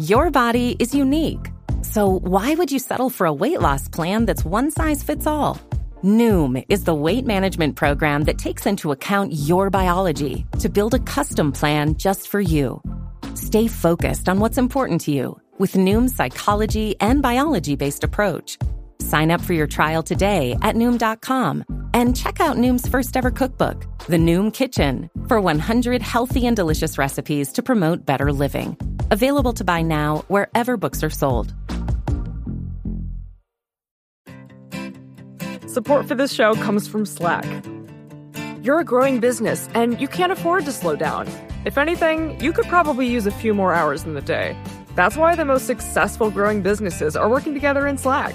Your body is unique. So why would you settle for a weight loss plan that's one size fits all? Noom is the weight management program that takes into account your biology to build a custom plan just for you. Stay focused on what's important to you with Noom's psychology and biology based approach. Sign up for your trial today at Noom.com and check out Noom's first ever cookbook, The Noom Kitchen, for 100 healthy and delicious recipes to promote better living. Available to buy now wherever books are sold. Support for this show comes from Slack. You're a growing business and you can't afford to slow down. If anything, you could probably use a few more hours in the day. That's why the most successful growing businesses are working together in Slack.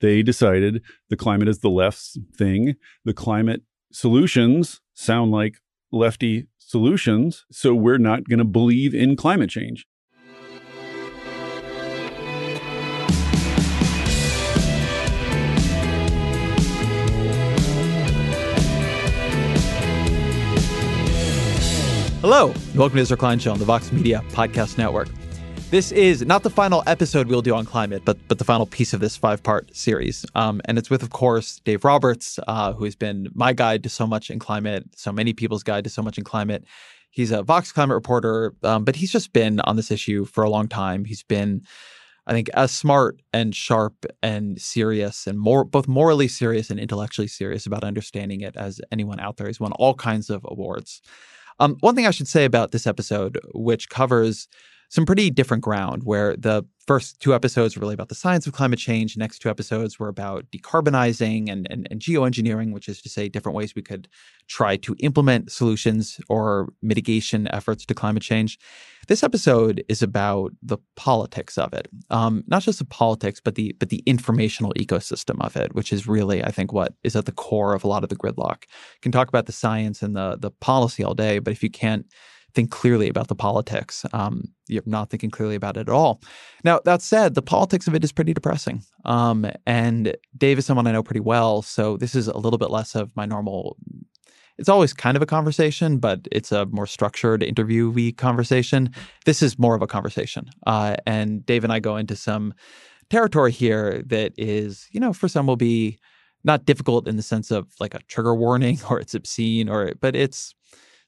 they decided the climate is the left's thing. The climate solutions sound like lefty solutions, so we're not going to believe in climate change. Hello, and welcome to Ezra Klein Show on the Vox Media Podcast Network. This is not the final episode we'll do on climate, but but the final piece of this five part series. Um, and it's with, of course, Dave Roberts, uh, who has been my guide to so much in climate, so many people's guide to so much in climate. He's a Vox climate reporter, um, but he's just been on this issue for a long time. He's been, I think, as smart and sharp and serious and more both morally serious and intellectually serious about understanding it as anyone out there. He's won all kinds of awards. Um, one thing I should say about this episode, which covers some pretty different ground, where the first two episodes were really about the science of climate change. Next two episodes were about decarbonizing and, and, and geoengineering, which is to say different ways we could try to implement solutions or mitigation efforts to climate change. This episode is about the politics of it, um, not just the politics, but the but the informational ecosystem of it, which is really, I think, what is at the core of a lot of the gridlock. You can talk about the science and the the policy all day, but if you can't think clearly about the politics. Um, you're not thinking clearly about it at all. Now, that said, the politics of it is pretty depressing. Um, and Dave is someone I know pretty well. So this is a little bit less of my normal. It's always kind of a conversation, but it's a more structured interviewee conversation. This is more of a conversation. Uh, and Dave and I go into some territory here that is, you know, for some will be not difficult in the sense of like a trigger warning or it's obscene or, but it's,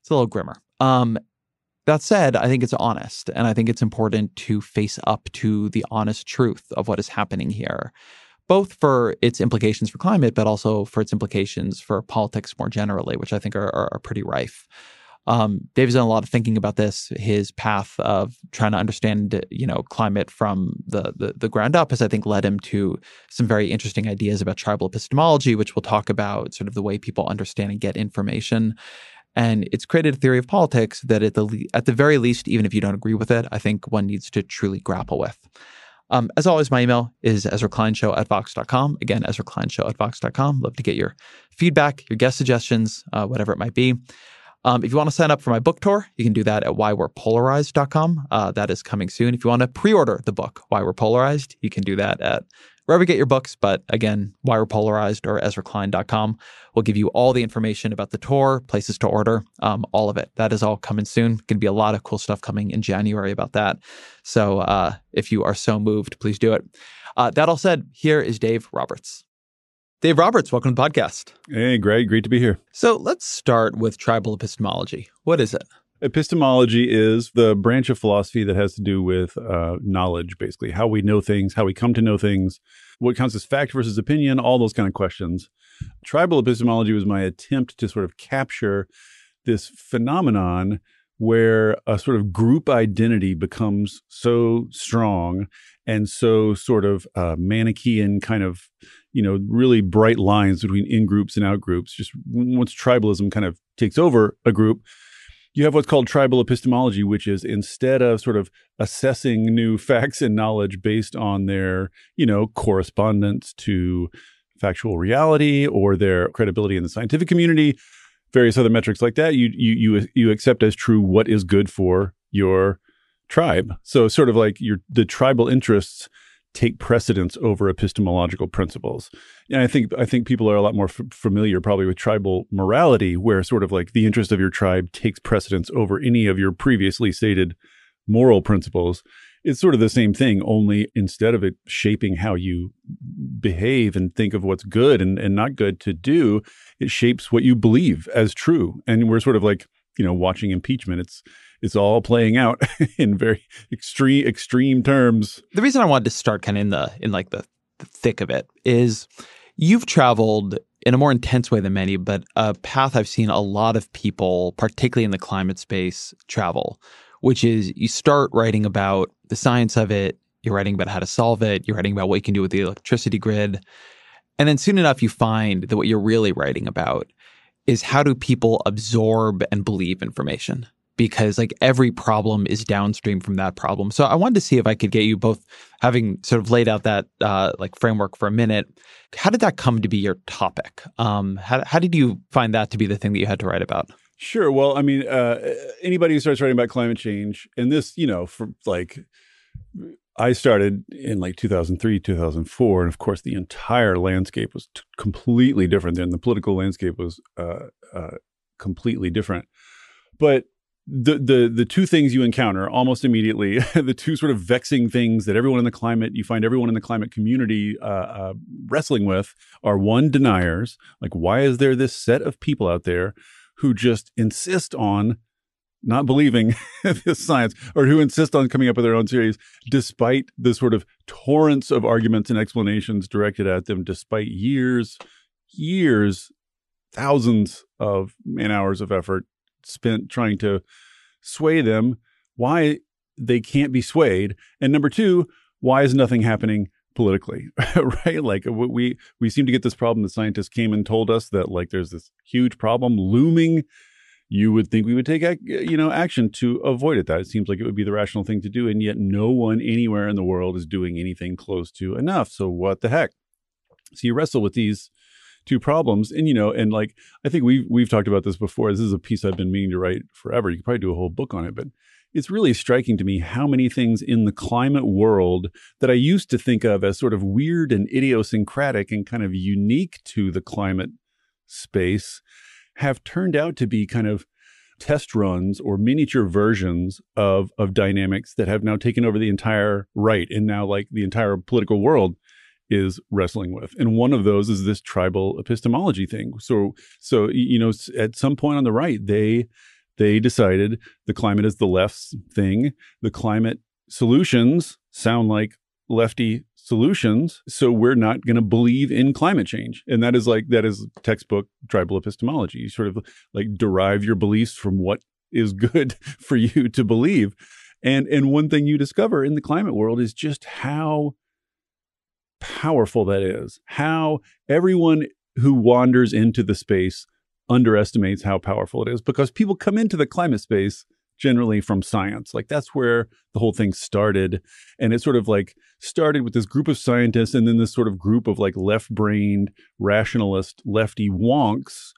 it's a little grimmer. Um, that said, I think it's honest, and I think it's important to face up to the honest truth of what is happening here, both for its implications for climate, but also for its implications for politics more generally, which I think are, are, pretty rife. Um, Dave's done a lot of thinking about this. His path of trying to understand, you know, climate from the, the, the ground up has, I think, led him to some very interesting ideas about tribal epistemology, which we'll talk about, sort of the way people understand and get information. And it's created a theory of politics that at the at the very least, even if you don't agree with it, I think one needs to truly grapple with. Um, as always, my email is Ezra Klein Show at Vox.com. Again, Ezra Klein Show at Vox.com. Love to get your feedback, your guest suggestions, uh, whatever it might be. Um, if you want to sign up for my book tour, you can do that at whywe'repolarized.com. Uh, that is coming soon. If you want to pre order the book, Why We're Polarized, you can do that at wherever you get your books. But again, Why We're Polarized or EzraKlein.com will give you all the information about the tour, places to order, um, all of it. That is all coming soon. Going to be a lot of cool stuff coming in January about that. So uh, if you are so moved, please do it. Uh, that all said, here is Dave Roberts. Dave Roberts, welcome to the podcast. Hey, Greg, great to be here. So let's start with tribal epistemology. What is it? Epistemology is the branch of philosophy that has to do with uh, knowledge, basically, how we know things, how we come to know things, what counts as fact versus opinion, all those kind of questions. Tribal epistemology was my attempt to sort of capture this phenomenon where a sort of group identity becomes so strong and so sort of uh, Manichean kind of, you know, really bright lines between in groups and out groups. Just once tribalism kind of takes over a group, you have what's called tribal epistemology, which is instead of sort of assessing new facts and knowledge based on their, you know, correspondence to factual reality or their credibility in the scientific community, various other metrics like that, you you you you accept as true what is good for your tribe. So sort of like your the tribal interests take precedence over epistemological principles. And I think I think people are a lot more f- familiar probably with tribal morality where sort of like the interest of your tribe takes precedence over any of your previously stated moral principles. It's sort of the same thing, only instead of it shaping how you behave and think of what's good and, and not good to do, it shapes what you believe as true. And we're sort of like, you know, watching impeachment. It's it's all playing out in very extreme extreme terms. The reason I wanted to start kind of in the in like the, the thick of it is you've traveled in a more intense way than many, but a path I've seen a lot of people, particularly in the climate space, travel, which is you start writing about the science of it, you're writing about how to solve it, you're writing about what you can do with the electricity grid. And then soon enough, you find that what you're really writing about is how do people absorb and believe information? because like every problem is downstream from that problem. So I wanted to see if I could get you both having sort of laid out that uh, like framework for a minute. How did that come to be your topic? Um, how, how did you find that to be the thing that you had to write about? Sure. Well, I mean, uh, anybody who starts writing about climate change, and this, you know, for like, I started in like 2003, 2004, and of course, the entire landscape was t- completely different. Then the political landscape was uh, uh completely different. But the the the two things you encounter almost immediately, the two sort of vexing things that everyone in the climate you find everyone in the climate community uh, uh, wrestling with are one deniers, like why is there this set of people out there who just insist on not believing this science or who insist on coming up with their own theories despite the sort of torrents of arguments and explanations directed at them despite years years thousands of man hours of effort spent trying to sway them, why they can't be swayed, and number two, why is nothing happening politically, right? Like we we seem to get this problem. The scientists came and told us that like there's this huge problem looming. You would think we would take you know action to avoid it. That it seems like it would be the rational thing to do, and yet no one anywhere in the world is doing anything close to enough. So what the heck? So you wrestle with these two problems. And you know, and like I think we've we've talked about this before. This is a piece I've been meaning to write forever. You could probably do a whole book on it, but it's really striking to me how many things in the climate world that I used to think of as sort of weird and idiosyncratic and kind of unique to the climate space have turned out to be kind of test runs or miniature versions of of dynamics that have now taken over the entire right and now like the entire political world is wrestling with. And one of those is this tribal epistemology thing. So so you know at some point on the right they they decided the climate is the left's thing. The climate solutions sound like lefty solutions so we're not going to believe in climate change. And that is like that is textbook tribal epistemology. You sort of like derive your beliefs from what is good for you to believe. And and one thing you discover in the climate world is just how powerful that is, how everyone who wanders into the space underestimates how powerful it is because people come into the climate space generally from science. Like that's where the whole thing started. And it sort of like started with this group of scientists and then this sort of group of like left brained, rationalist, lefty wonks.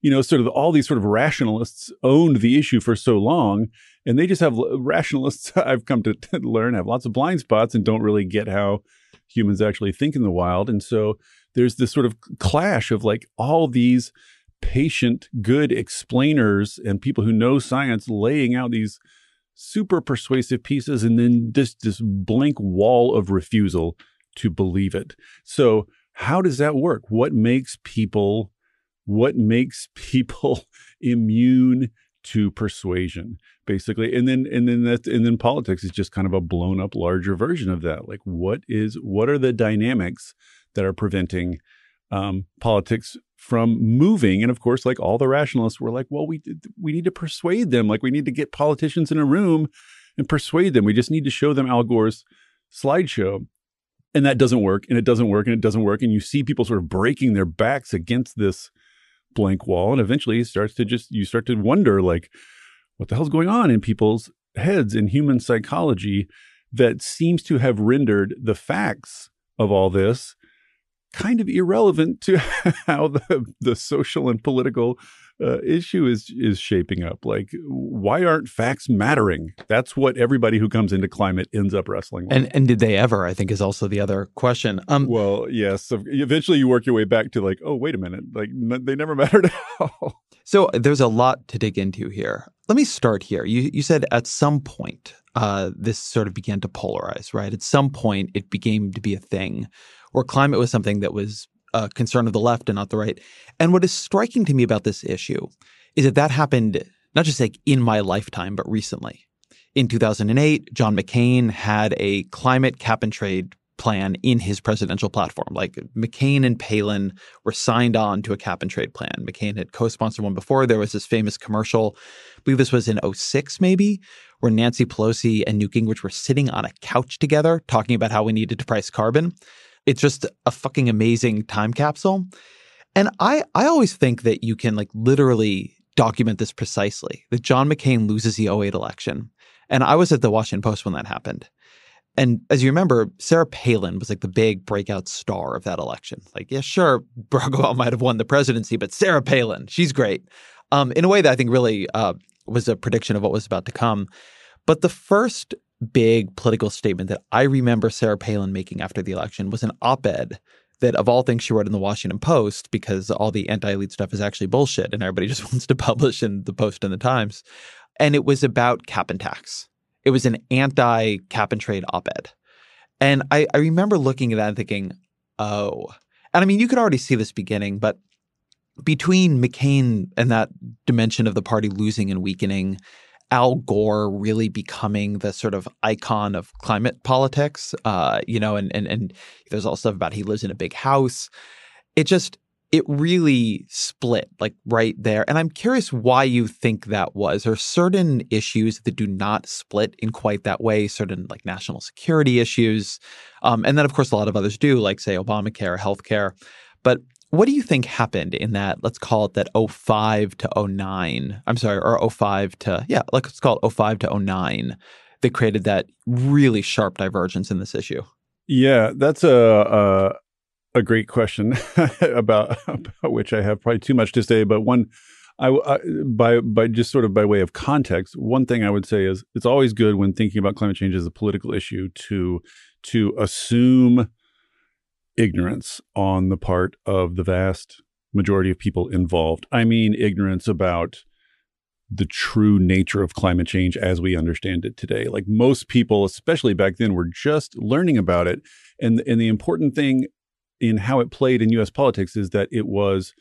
You know, sort of all these sort of rationalists owned the issue for so long. And they just have rationalists, I've come to learn, have lots of blind spots and don't really get how humans actually think in the wild. And so there's this sort of clash of like all these patient, good explainers and people who know science laying out these super persuasive pieces and then just this blank wall of refusal to believe it. So how does that work? What makes people what makes people immune to persuasion basically and then and then that and then politics is just kind of a blown up larger version of that like what is what are the dynamics that are preventing um, politics from moving. And of course like all the rationalists were like well we we need to persuade them. Like we need to get politicians in a room and persuade them. We just need to show them al gore's slideshow. And that doesn't work and it doesn't work and it doesn't work. And you see people sort of breaking their backs against this blank wall. And eventually it starts to just you start to wonder like what the hell's going on in people's heads in human psychology that seems to have rendered the facts of all this kind of irrelevant to how the, the social and political uh, issue is is shaping up. Like, why aren't facts mattering? That's what everybody who comes into climate ends up wrestling with. And and did they ever? I think is also the other question. Um, well, yes. So eventually, you work your way back to like, oh, wait a minute, like n- they never mattered at all. So there's a lot to dig into here. Let me start here. You you said at some point uh, this sort of began to polarize, right? At some point, it became to be a thing where climate was something that was a concern of the left and not the right. And what is striking to me about this issue is that that happened not just like in my lifetime, but recently. In 2008, John McCain had a climate cap and trade plan in his presidential platform. Like McCain and Palin were signed on to a cap and trade plan. McCain had co-sponsored one before. There was this famous commercial, I believe this was in 06 maybe, where Nancy Pelosi and Newt Gingrich were sitting on a couch together talking about how we needed to price carbon. It's just a fucking amazing time capsule. And I I always think that you can like literally document this precisely. That John McCain loses the 08 election. And I was at the Washington Post when that happened. And as you remember, Sarah Palin was like the big breakout star of that election. Like, yeah, sure, Barack Obama might have won the presidency, but Sarah Palin, she's great. Um, in a way that I think really uh, was a prediction of what was about to come. But the first big political statement that I remember Sarah Palin making after the election was an op ed that, of all things, she wrote in the Washington Post because all the anti elite stuff is actually bullshit and everybody just wants to publish in the Post and the Times. And it was about cap and tax. It was an anti cap and trade op ed. And I, I remember looking at that and thinking, oh, and I mean, you could already see this beginning, but between McCain and that dimension of the party losing and weakening, Al Gore really becoming the sort of icon of climate politics, uh, you know, and and and there's all stuff about he lives in a big house. It just it really split like right there. And I'm curious why you think that was. There are certain issues that do not split in quite that way, certain like national security issues. Um, and then, of course, a lot of others do, like, say, Obamacare, healthcare. But what do you think happened in that, let's call it that 05 to 09? I'm sorry, or 05 to, yeah, let's call it 05 to 09 that created that really sharp divergence in this issue? Yeah, that's a, a, a great question about, about which I have probably too much to say. But one, I, I, by by just sort of by way of context, one thing I would say is it's always good when thinking about climate change as a political issue to to assume ignorance on the part of the vast majority of people involved. I mean, ignorance about the true nature of climate change as we understand it today. Like most people, especially back then, were just learning about it. And, and the important thing in how it played in US politics is that it was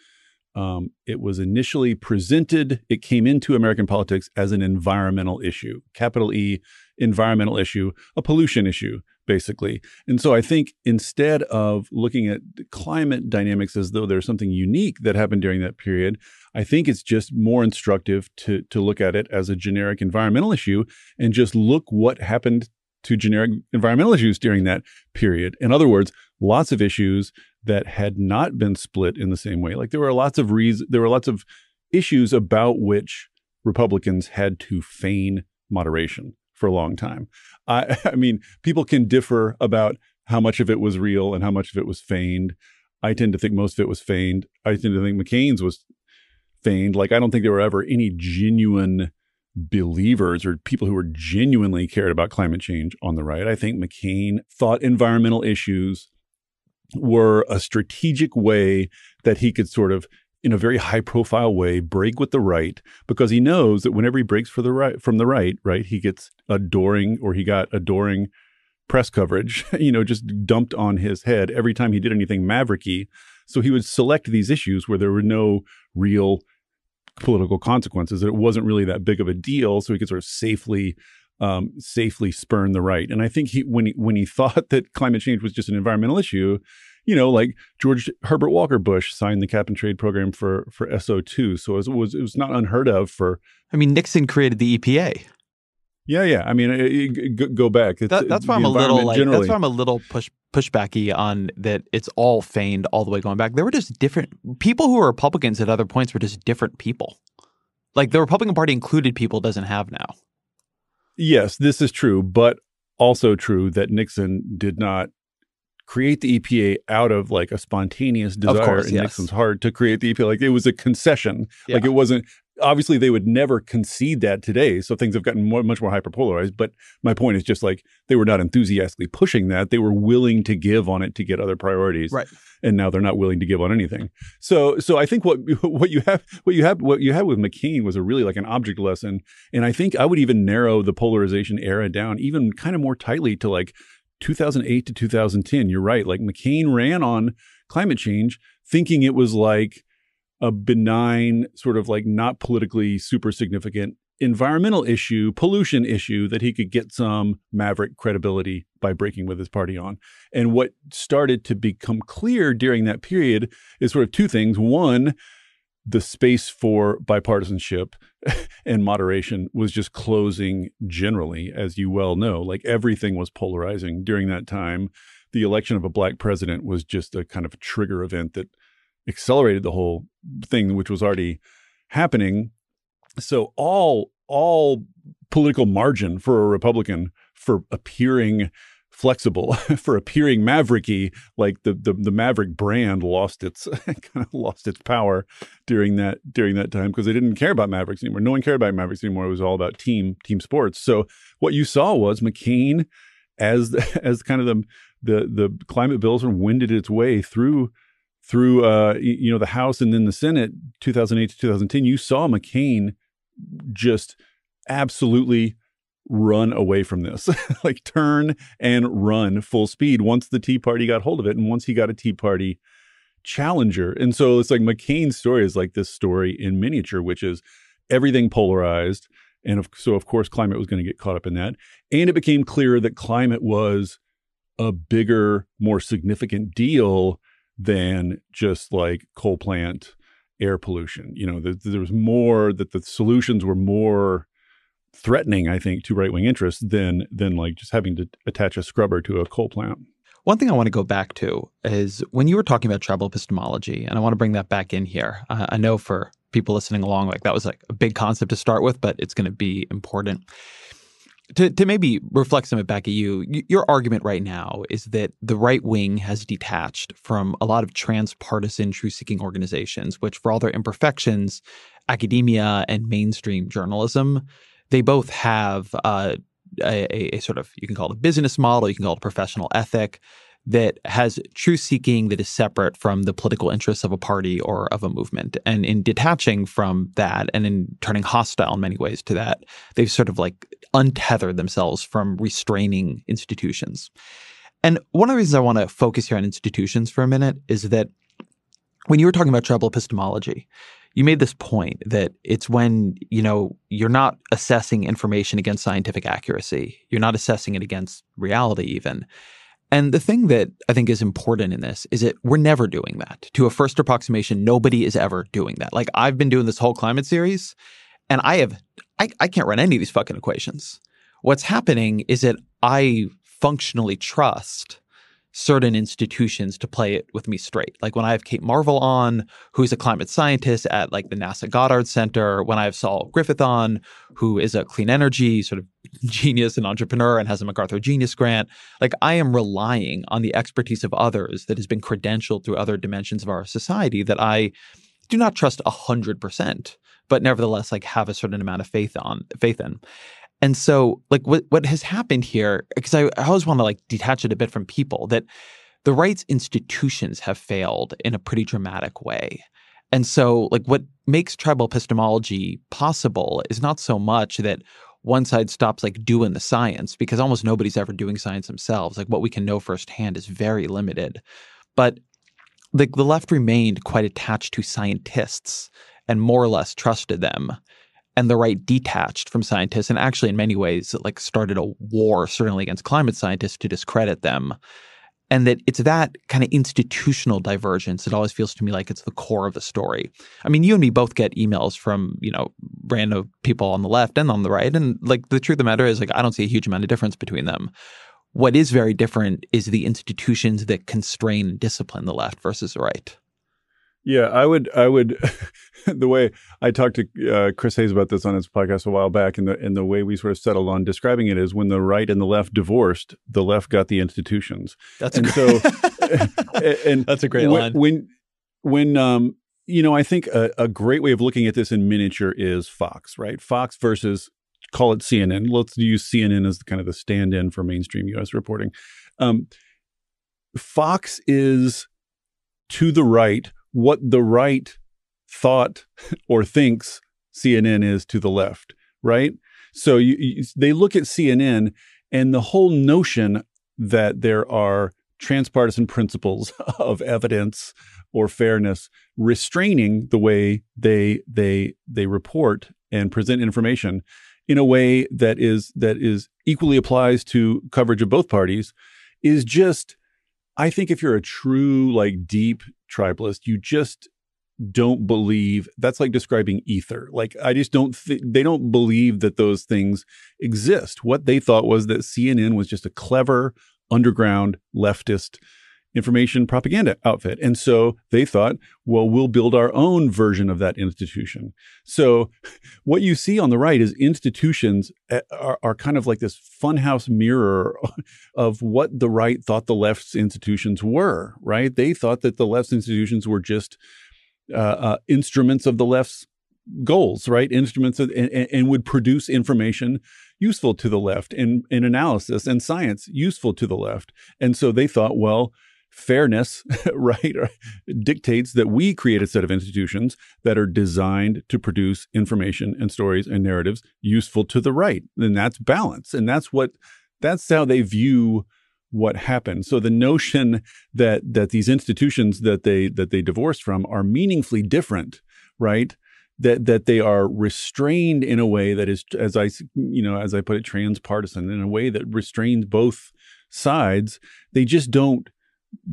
um, it was initially presented, it came into American politics as an environmental issue, capital E, environmental issue, a pollution issue, basically. And so I think instead of looking at climate dynamics as though there's something unique that happened during that period, I think it's just more instructive to, to look at it as a generic environmental issue and just look what happened to generic environmental issues during that period. In other words, lots of issues that had not been split in the same way. Like there were lots of reasons, there were lots of issues about which Republicans had to feign moderation for a long time. I, I mean, people can differ about how much of it was real and how much of it was feigned. I tend to think most of it was feigned. I tend to think McCain's was feigned. Like, I don't think there were ever any genuine believers or people who were genuinely cared about climate change on the right. I think McCain thought environmental issues were a strategic way that he could sort of in a very high profile way break with the right because he knows that whenever he breaks for the right from the right right he gets adoring or he got adoring press coverage you know just dumped on his head every time he did anything mavericky. So he would select these issues where there were no real political consequences that it wasn't really that big of a deal so he could sort of safely um, safely spurn the right. And i think he when he when he thought that climate change was just an environmental issue you know, like George Herbert Walker Bush signed the cap and trade program for for SO2, so it was it was not unheard of for. I mean, Nixon created the EPA. Yeah, yeah. I mean, it, it, go back. That, that's why I'm a little like. Generally. That's why I'm a little push pushbacky on that. It's all feigned all the way going back. There were just different people who were Republicans at other points were just different people. like the Republican Party included people doesn't have now. Yes, this is true, but also true that Nixon did not create the EPA out of like a spontaneous desire course, in yes. Nixon's heart to create the EPA. Like it was a concession. Like it wasn't. Obviously, they would never concede that today. So things have gotten more, much more hyperpolarized. But my point is just like they were not enthusiastically pushing that. They were willing to give on it to get other priorities. Right. And now they're not willing to give on anything. So, so I think what what you have what you have what you had with McCain was a really like an object lesson. And I think I would even narrow the polarization era down even kind of more tightly to like 2008 to 2010. You're right. Like McCain ran on climate change thinking it was like a benign, sort of like not politically super significant environmental issue, pollution issue that he could get some maverick credibility by breaking with his party on. And what started to become clear during that period is sort of two things. One, the space for bipartisanship and moderation was just closing generally, as you well know. Like everything was polarizing during that time. The election of a black president was just a kind of trigger event that accelerated the whole thing, which was already happening. So all all political margin for a Republican for appearing flexible, for appearing mavericky, like the the, the Maverick brand lost its kind of lost its power during that during that time because they didn't care about Mavericks anymore. No one cared about Mavericks anymore. It was all about team team sports. So what you saw was McCain as as kind of the the the climate bill sort of winded its way through through uh you know the House and then the Senate 2008 to 2010 you saw McCain just absolutely run away from this. Like turn and run full speed once the Tea Party got hold of it and once he got a Tea Party challenger. And so it's like McCain's story is like this story in miniature which is everything polarized. And so of course climate was going to get caught up in that. And it became clear that climate was a bigger more significant deal than just like coal plant air pollution. You know, that there was more that the solutions were more threatening, I think, to right wing interests than than like just having to attach a scrubber to a coal plant. One thing I want to go back to is when you were talking about tribal epistemology, and I want to bring that back in here. Uh, I know for people listening along, like that was like a big concept to start with, but it's going to be important. To, to maybe reflect some of it back at you, your argument right now is that the right wing has detached from a lot of transpartisan truth seeking organizations, which, for all their imperfections, academia and mainstream journalism, they both have uh, a, a, sort of, you can call it a business model, you can call it a professional ethic that has truth seeking that is separate from the political interests of a party or of a movement. And in detaching from that and in turning hostile in many ways to that, they've sort of like untethered themselves from restraining institutions. And one of the reasons I want to focus here on institutions for a minute is that when you were talking about tribal epistemology, you made this point that it's when you know you're not assessing information against scientific accuracy. You're not assessing it against reality even. And the thing that i think is important in this is that we're never doing that. To a first approximation nobody is ever doing that. Like i've been doing this whole climate series and i have i, I can't run any of these fucking equations. What's happening is that i functionally trust certain institutions to play it with me straight. Like when I have Kate Marvel on, who's a climate scientist at like the NASA Goddard Center, when I have Saul Griffith on, who is a clean energy sort of genius and entrepreneur and has a MacArthur Genius Grant, like I am relying on the expertise of others that has been credentialed through other dimensions of our society that I do not trust a hundred percent, but nevertheless like have a certain amount of faith on faith in. And so, like, what what has happened here? Because I, I always want to like detach it a bit from people that the rights institutions have failed in a pretty dramatic way. And so, like, what makes tribal epistemology possible is not so much that one side stops like doing the science because almost nobody's ever doing science themselves. Like, what we can know firsthand is very limited. But like the left remained quite attached to scientists and more or less trusted them and the right detached from scientists and actually in many ways like started a war certainly against climate scientists to discredit them and that it's that kind of institutional divergence that always feels to me like it's the core of the story. I mean you and me both get emails from you know random people on the left and on the right and like the truth of the matter is like i don't see a huge amount of difference between them. What is very different is the institutions that constrain and discipline the left versus the right Yeah, I would. I would. the way I talked to uh, Chris Hayes about this on his podcast a while back, and the and the way we sort of settled on describing it is when the right and the left divorced, the left got the institutions. That's and a so, and That's a great when, line. When when um you know, I think a, a great way of looking at this in miniature is Fox, right? Fox versus call it CNN. Let's use CNN as kind of the stand-in for mainstream U.S. reporting. Um, Fox is to the right what the right thought or thinks CNN is to the left, right? So you, you, they look at CNN and the whole notion that there are transpartisan principles of evidence or fairness restraining the way they they they report and present information in a way that is that is equally applies to coverage of both parties is just I think if you're a true like deep tribalist you just don't believe that's like describing ether. Like i just don't th- they don't believe that those things exist. What they thought was that cnn was just a clever underground leftist information propaganda outfit and so they thought well we'll build our own version of that institution so what you see on the right is institutions eh, are, are kind of like this funhouse mirror of what the right thought the left's institutions were right they thought that the left's institutions were just uh, uh, instruments of the left's goals, right? Instruments of, and, and, would produce information useful to the left and, and analysis and science useful to the left. And so they thought, well, fairness, right, dictates that we create a set of institutions that are designed to produce information and stories and narratives useful to the right. And that's balance. And that's what, that's how they view what happened. So the notion that that these institutions that they that they divorced from are meaningfully different, right? That that they are restrained in a way that is, as I you know, as I put it, transpartisan in a way that restrains both sides. They just don't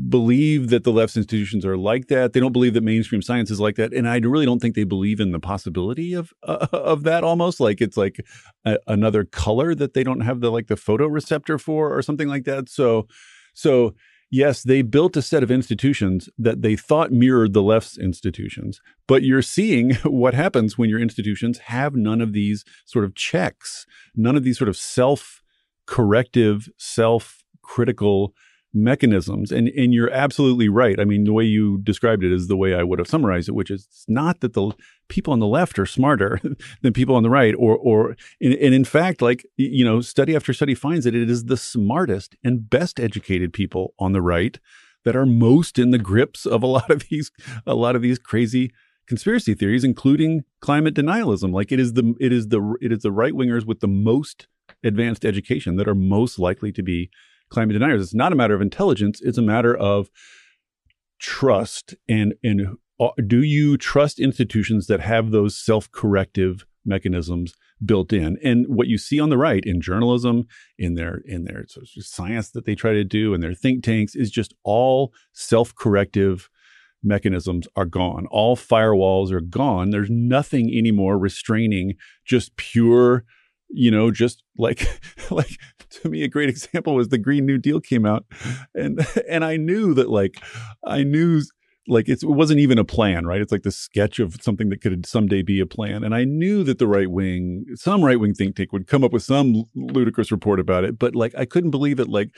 believe that the left's institutions are like that. They don't believe that mainstream science is like that, and I really don't think they believe in the possibility of uh, of that. Almost like it's like a, another color that they don't have the like the photoreceptor for, or something like that. So, so yes, they built a set of institutions that they thought mirrored the left's institutions, but you're seeing what happens when your institutions have none of these sort of checks, none of these sort of self corrective, self critical mechanisms. And and you're absolutely right. I mean, the way you described it is the way I would have summarized it, which is not that the people on the left are smarter than people on the right, or or and, and in fact, like you know, study after study finds that it is the smartest and best educated people on the right that are most in the grips of a lot of these a lot of these crazy conspiracy theories, including climate denialism. Like it is the it is the it is the right wingers with the most advanced education that are most likely to be climate deniers. It's not a matter of intelligence. It's a matter of trust and and uh, do you trust institutions that have those self-corrective mechanisms built in and what you see on the right in journalism in their in their sort of science that they try to do and their think tanks is just all self-corrective mechanisms are gone all firewalls are gone there's nothing anymore restraining just pure you know just like like to me a great example was the green new deal came out and and i knew that like i knew like it wasn't even a plan right? It's like the sketch of something that could someday be a plan and i knew that the right wing some right wing think tank would come up with some ludicrous report about it but like i couldn't believe it like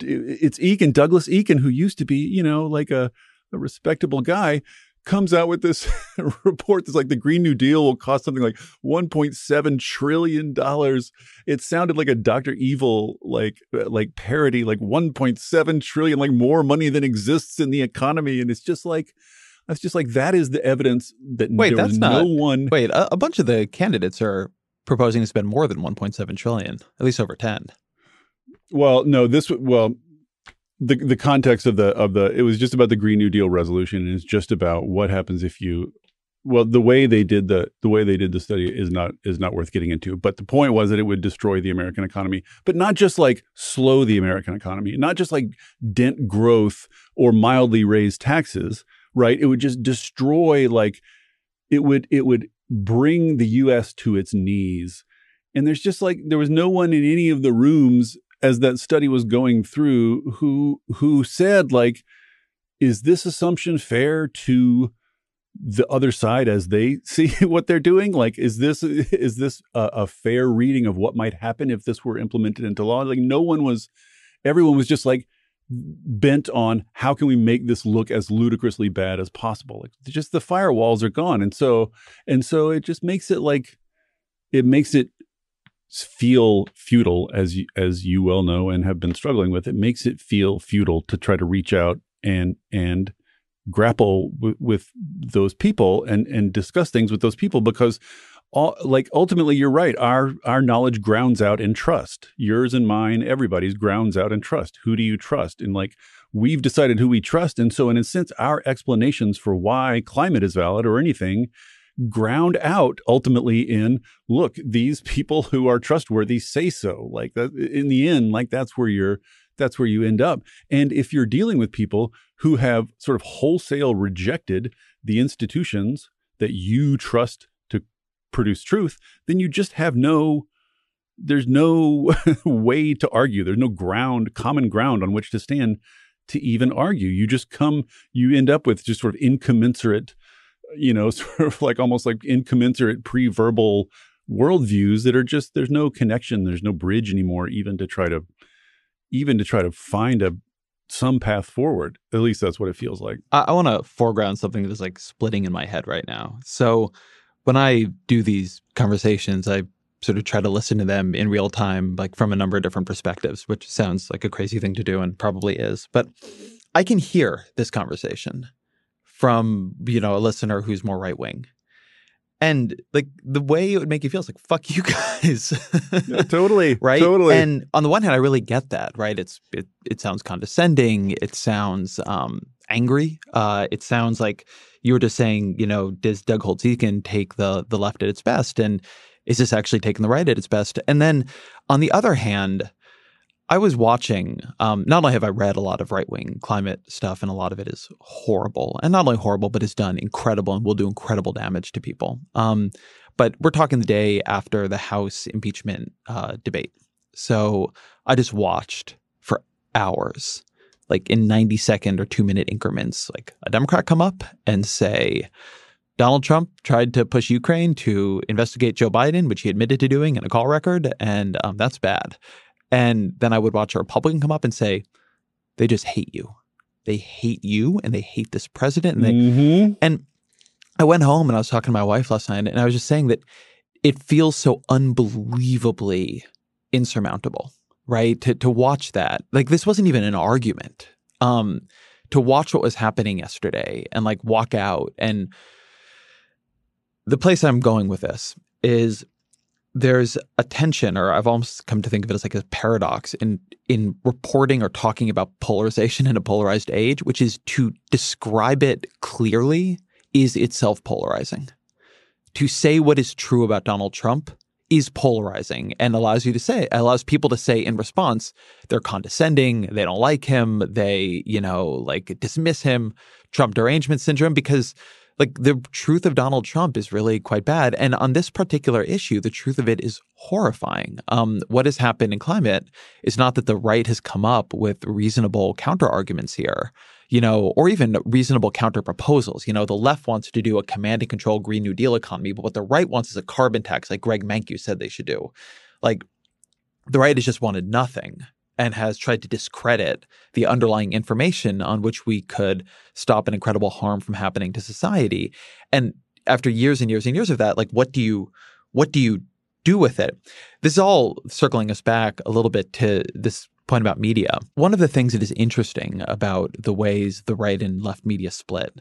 it's eakin douglas eakin who used to be you know like a, a respectable guy comes out with this report that's like the Green New Deal will cost something like 1.7 trillion dollars. It sounded like a Dr. Evil like uh, like parody, like 1.7 trillion, like more money than exists in the economy, and it's just like. That's just like that is the evidence that wait, that's no not, one. Wait, a, a bunch of the candidates are proposing to spend more than 1.7 trillion, at least over 10. Well, no, this well, the the context of the of the it was just about the Green New Deal resolution, and it's just about what happens if you. Well, the way they did the the way they did the study is not is not worth getting into. But the point was that it would destroy the American economy, but not just like slow the American economy, not just like dent growth or mildly raise taxes. Right? It would just destroy like it would it would bring the U.S. to its knees. And there's just like there was no one in any of the rooms as that study was going through who who said like is this assumption fair to the other side as they see what they're doing? Like is this is this a, a, fair reading of what might happen if this were implemented into law? Like no one was everyone was just like bent on how can we make this look as ludicrously bad as possible? Like just the firewalls are gone. And so and so it just makes it like it makes it feel futile as you, as you well know and have been struggling with it makes it feel futile to try to reach out and and grapple w- with those people and and discuss things with those people because all, like ultimately you're right. Our our knowledge grounds out in trust. Yours and mine everybody's grounds out in trust. Who do you trust? And like we've decided who we trust. And so in a sense our explanations for why climate is valid or anything ground out ultimately in look these people who are trustworthy say so like that in the end like that's where you're that's where you end up and if you're dealing with people who have sort of wholesale rejected the institutions that you trust to produce truth, then you just have no there's no way to argue. There's no ground, common ground on which to stand to even argue. You just come, you end up with just sort of incommensurate, you know, sort of like almost like incommensurate pre-verbal worldviews that are just there's no connection, there's no bridge anymore, even to try to even to try to find a some path forward. At least that's what it feels like. I, I want to foreground something that is like splitting in my head right now. So when I do these conversations, I sort of try to listen to them in real time, like from a number of different perspectives, which sounds like a crazy thing to do and probably is. But I can hear this conversation from, you know, a listener who's more right wing. And like the way it would make you feel is like, fuck you guys. yeah, totally. right. Totally. And on the one hand, I really get that, right? It's it it sounds condescending, it sounds um angry. Uh it sounds like you were just saying, you know, does Doug Holtz-Eakin take the the left at its best? And is this actually taking the right at its best? And then on the other hand, I was watching. Um, not only have I read a lot of right wing climate stuff, and a lot of it is horrible, and not only horrible, but it's done incredible and will do incredible damage to people. Um, but we're talking the day after the House impeachment uh, debate, so I just watched for hours, like in ninety second or two minute increments, like a Democrat come up and say. Donald Trump tried to push Ukraine to investigate Joe Biden, which he admitted to doing in a call record, and um, that's bad. And then I would watch a Republican come up and say, they just hate you. They hate you and they hate this president. And, they, mm-hmm. and I went home and I was talking to my wife last night and I was just saying that it feels so unbelievably insurmountable, right? To, to watch that. Like this wasn't even an argument. Um, to watch what was happening yesterday and like walk out and the place I'm going with this is there's a tension, or I've almost come to think of it as like a paradox in in reporting or talking about polarization in a polarized age, which is to describe it clearly is itself polarizing. To say what is true about Donald Trump is polarizing and allows you to say allows people to say in response they're condescending they don't like him they you know like dismiss him trump derangement syndrome because like the truth of Donald Trump is really quite bad. And on this particular issue, the truth of it is horrifying. Um, what has happened in climate is not that the right has come up with reasonable counter arguments here, you know, or even reasonable counter proposals. You know, the left wants to do a command and control Green New Deal economy, but what the right wants is a carbon tax, like Greg Mankiw said they should do. Like the right has just wanted nothing and has tried to discredit the underlying information on which we could stop an incredible harm from happening to society. And after years and years and years of that, like what do you what do you do with it? This is all circling us back a little bit to this point about media. One of the things that is interesting about the ways the right and left media split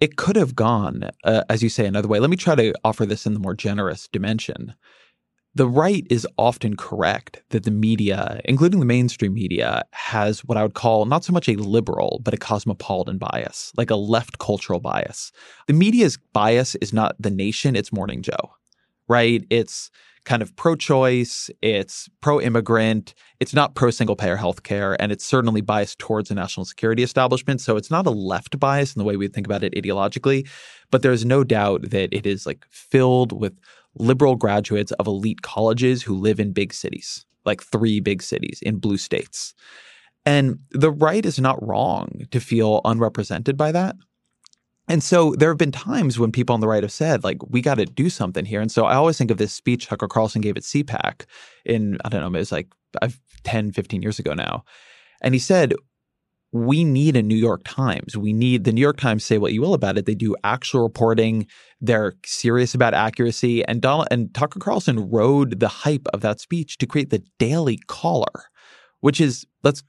it could have gone, uh, as you say, another way. Let me try to offer this in the more generous dimension the right is often correct that the media, including the mainstream media, has what I would call not so much a liberal, but a cosmopolitan bias, like a left cultural bias. The media's bias is not the nation, it's Morning Joe, right? It's kind of pro choice, it's pro immigrant, it's not pro single payer healthcare, and it's certainly biased towards the national security establishment. So it's not a left bias in the way we think about it ideologically, but there's no doubt that it is like filled with liberal graduates of elite colleges who live in big cities, like three big cities in blue states. And the right is not wrong to feel unrepresented by that. And so there have been times when people on the right have said, like, we got to do something here. And so I always think of this speech Tucker Carlson gave at CPAC in, I don't know, it was like uh, 10, 15 years ago now. And he said, we need a New York Times. We need the New York Times say what you will about it. They do actual reporting. They're serious about accuracy. And Donald and Tucker Carlson rode the hype of that speech to create the Daily Caller, which is let's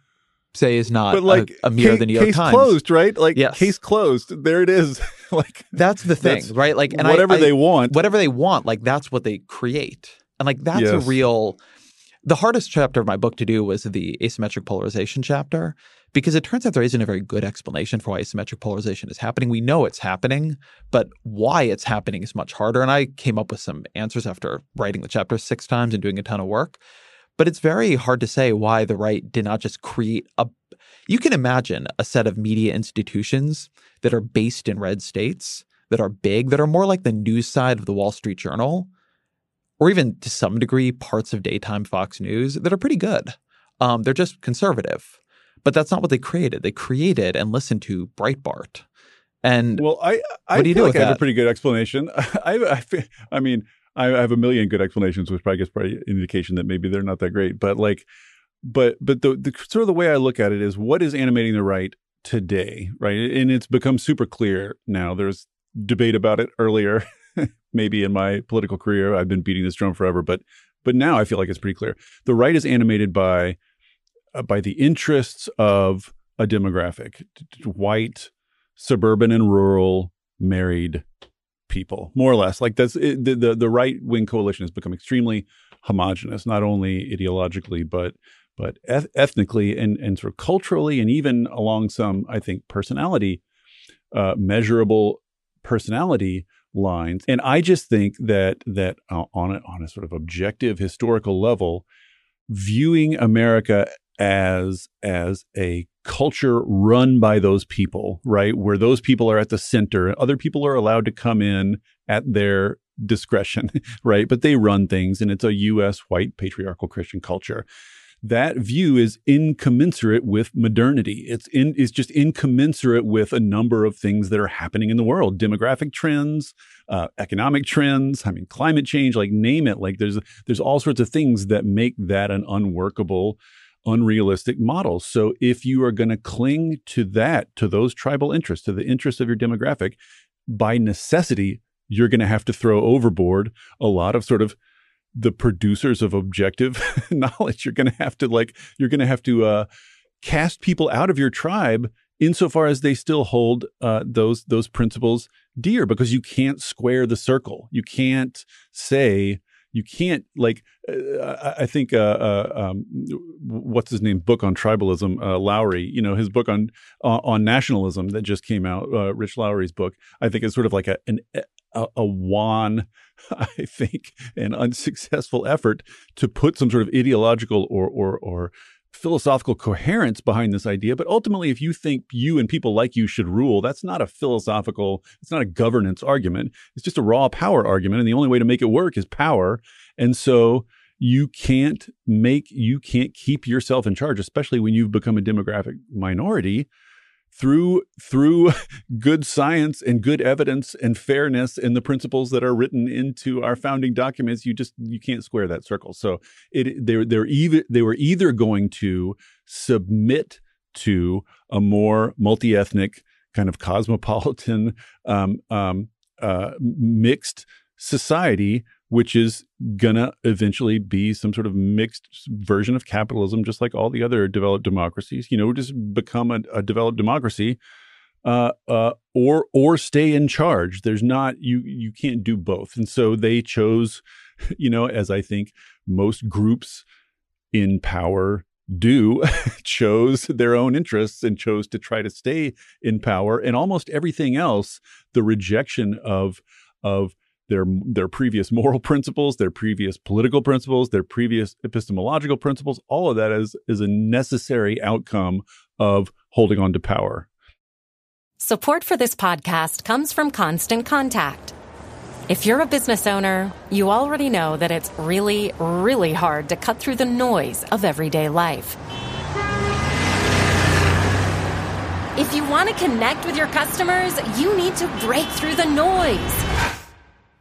say is not but like a, a mere case, the New York case Times. closed, right? Like yes. case closed. There it is. like that's the thing, that's right? Like and whatever I, I, they want, whatever they want, like that's what they create, and like that's yes. a real. The hardest chapter of my book to do was the asymmetric polarization chapter because it turns out there isn't a very good explanation for why asymmetric polarization is happening. We know it's happening, but why it's happening is much harder. And I came up with some answers after writing the chapter six times and doing a ton of work. But it's very hard to say why the right did not just create a. You can imagine a set of media institutions that are based in red states, that are big, that are more like the news side of the Wall Street Journal, or even to some degree parts of daytime Fox News that are pretty good. Um, they're just conservative. But that's not what they created. They created and listened to Breitbart. And well, I I what do you feel do like I have a pretty good explanation. I I, I mean, I have a million good explanations, which probably gets probably an indication that maybe they're not that great. But like, but but the, the sort of the way I look at it is what is animating the right today, right? And it's become super clear now. There's debate about it earlier, maybe in my political career. I've been beating this drum forever, but but now I feel like it's pretty clear. The right is animated by by the interests of a demographic white suburban and rural married people more or less. Like that's it, the the, the right wing coalition has become extremely homogenous not only ideologically but but eth- ethnically and and sort of culturally and even along some i think personality uh, measurable personality lines. And i just think that that uh, on a, on a sort of objective historical level viewing america as as a culture run by those people, right? Where those people are at the center. Other people are allowed to come in at their discretion, right? But they run things and it's a US white patriarchal Christian culture that view is incommensurate with modernity. It's in is just incommensurate with a number of things that are happening in the world, demographic trends, uh, economic trends. I mean, climate change. Like name it. Like there's there's all sorts of things that make that an unworkable unrealistic models. So if you are going to cling to that, to those tribal interests, to the interests of your demographic, by necessity, you're going to have to throw overboard a lot of sort of the producers of objective knowledge. You're going to have to like, you're going to have to uh, cast people out of your tribe insofar as they still hold uh, those those principles dear because you can't square the circle. You can't say you can't like uh, I think uh, uh, um, what's his name? Book on tribalism uh, Lowry you know his book on on nationalism that just came out uh, Rich Lowry's book I think is sort of like a an a, a wan I think an unsuccessful effort to put some sort of ideological or or or philosophical coherence behind this idea. But ultimately, if you think you and people like you should rule, that's not a philosophical, it's not a governance argument. It's just a raw power argument. And the only way to make it work is power. And so you can't make, you can't keep yourself in charge, especially when you've become a demographic minority through through good science and good evidence and fairness and the principles that are written into our founding documents you just you can't square that circle. So it they they're either they were either going to submit to a more multi-ethnic kind of cosmopolitan um, um, uh, mixed society which is gonna eventually be some sort of mixed version of capitalism, just like all the other developed democracies. You know, just become a, a developed democracy, uh, uh, or or stay in charge. There's not you you can't do both, and so they chose, you know, as I think most groups in power do chose their own interests and chose to try to stay in power and almost everything else the rejection of of their their previous moral principles, their previous political principles, their previous epistemological principles, all of that is is a necessary outcome of holding on to power. Support for this podcast comes from Constant Contact. If you're a business owner, you already know that it's really, really hard to cut through the noise of everyday life. If you want to connect with your customers, you need to break through the noise.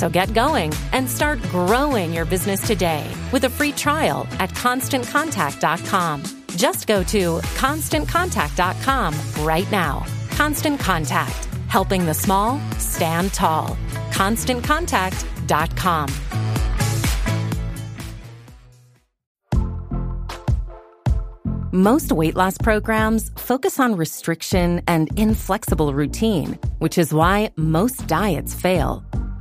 So get going and start growing your business today with a free trial at constantcontact.com. Just go to constantcontact.com right now. Constant Contact, helping the small stand tall. ConstantContact.com. Most weight loss programs focus on restriction and inflexible routine, which is why most diets fail.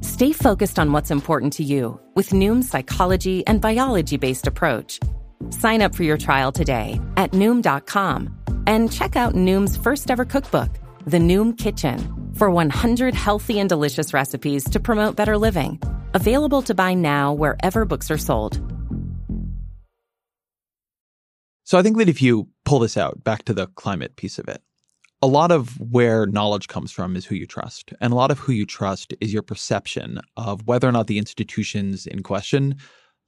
Stay focused on what's important to you with Noom's psychology and biology based approach. Sign up for your trial today at Noom.com and check out Noom's first ever cookbook, The Noom Kitchen, for 100 healthy and delicious recipes to promote better living. Available to buy now wherever books are sold. So I think that if you pull this out back to the climate piece of it, a lot of where knowledge comes from is who you trust. And a lot of who you trust is your perception of whether or not the institutions in question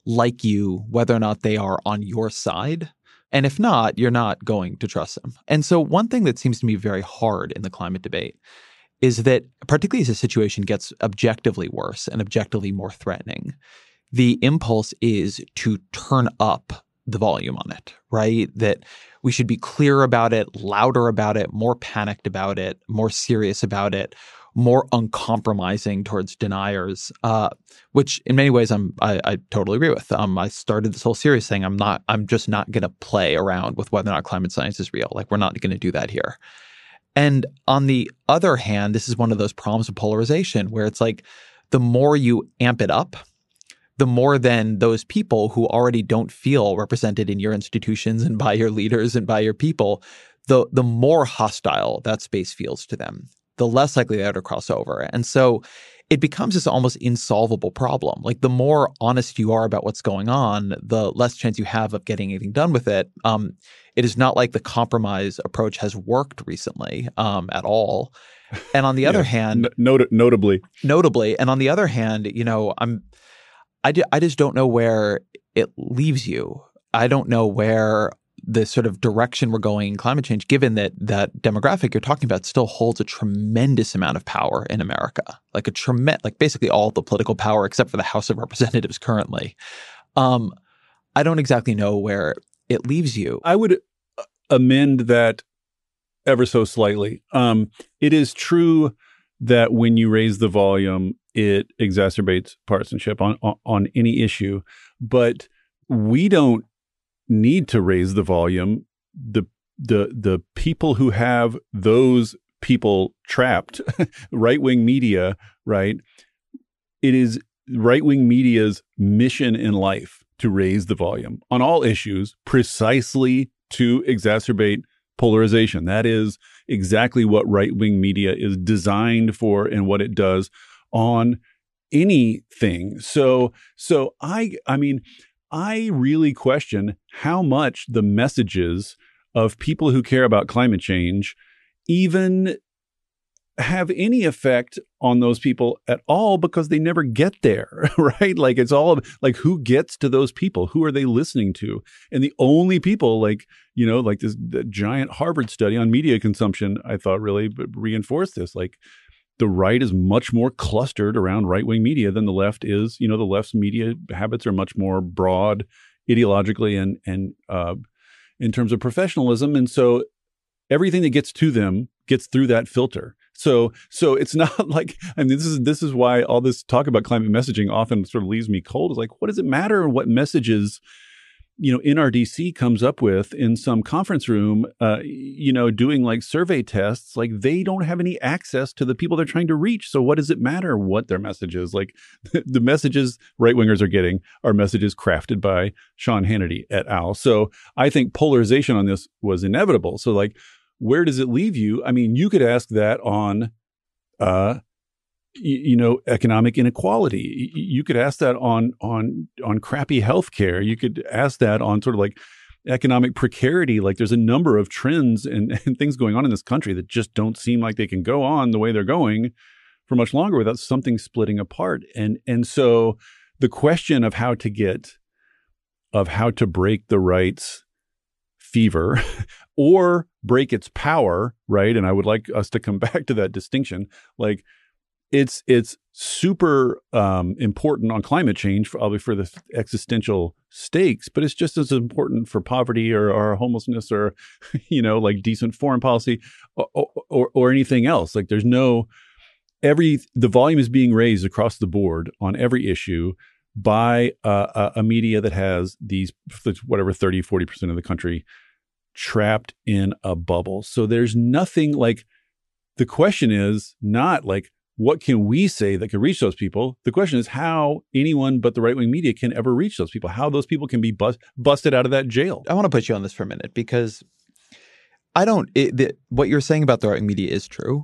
like you, whether or not they are on your side. And if not, you're not going to trust them. And so, one thing that seems to me very hard in the climate debate is that, particularly as the situation gets objectively worse and objectively more threatening, the impulse is to turn up the volume on it, right? That we should be clear about it, louder about it, more panicked about it, more serious about it, more uncompromising towards deniers. Uh, which in many ways I'm I, I, totally agree with. Um, I started this whole series saying I'm not I'm just not going to play around with whether or not climate science is real. Like we're not going to do that here. And on the other hand, this is one of those problems of polarization where it's like the more you amp it up, the more then those people who already don't feel represented in your institutions and by your leaders and by your people, the the more hostile that space feels to them, the less likely they are to cross over. And so it becomes this almost insolvable problem. Like the more honest you are about what's going on, the less chance you have of getting anything done with it. Um, it is not like the compromise approach has worked recently um, at all. And on the other hand, not- notably, notably, and on the other hand, you know, I'm I, I just don't know where it leaves you. I don't know where the sort of direction we're going in climate change, given that that demographic you're talking about still holds a tremendous amount of power in America, like a tremendous, like basically all the political power except for the House of Representatives currently. Um, I don't exactly know where it leaves you. I would uh, amend that ever so slightly. Um, it is true that when you raise the volume, it exacerbates partisanship on, on, any issue. But we don't need to raise the volume. The the the people who have those people trapped, right wing media, right? It is right wing media's mission in life to raise the volume on all issues precisely to exacerbate polarization. That is exactly what right wing media is designed for and what it does on anything. So so I I mean I really question how much the messages of people who care about climate change even have any effect on those people at all because they never get there, right? Like it's all like who gets to those people? Who are they listening to? And the only people like, you know, like this giant Harvard study on media consumption, I thought really reinforced this. Like the right is much more clustered around right wing media than the left is. You know, the left's media habits are much more broad ideologically and and uh, in terms of professionalism, and so everything that gets to them gets through that filter. So so it's not like I mean this is this is why all this talk about climate messaging often sort of leaves me cold. Is like what does it matter what messages you know NRDC comes up with in some conference room, uh, you know, doing like survey tests, like they don't have any access to the people they're trying to reach. So what does it matter what their message is? Like the messages right wingers are getting are messages crafted by Sean Hannity et al. So I think polarization on this was inevitable. So like, where does it leave you? I mean, you could ask that on. Uh, you know economic inequality. You could ask that on on on crappy healthcare. You could ask that on sort of like economic precarity. Like there's a number of trends and, and things going on in this country that just don't seem like they can go on the way they're going for much longer without something splitting apart. And and so the question of how to get of how to break the right's fever or break its power right? And i would like us to come back to that distinction. Like it's it's super um, important on climate change, probably for the existential stakes, but it's just as important for poverty or, or homelessness or you know like decent foreign policy or, or, or anything else. Like there's no every the volume is being raised across the board on every issue by uh, a, a media that has these whatever 30 40% of the country trapped in a bubble so there's nothing like the question is not like what can we say that can reach those people? The question is how anyone but the right wing media can ever reach those people, how those people can be bust, busted out of that jail. I want to put you on this for a minute because I don't, it, the, what you're saying about the right wing media is true,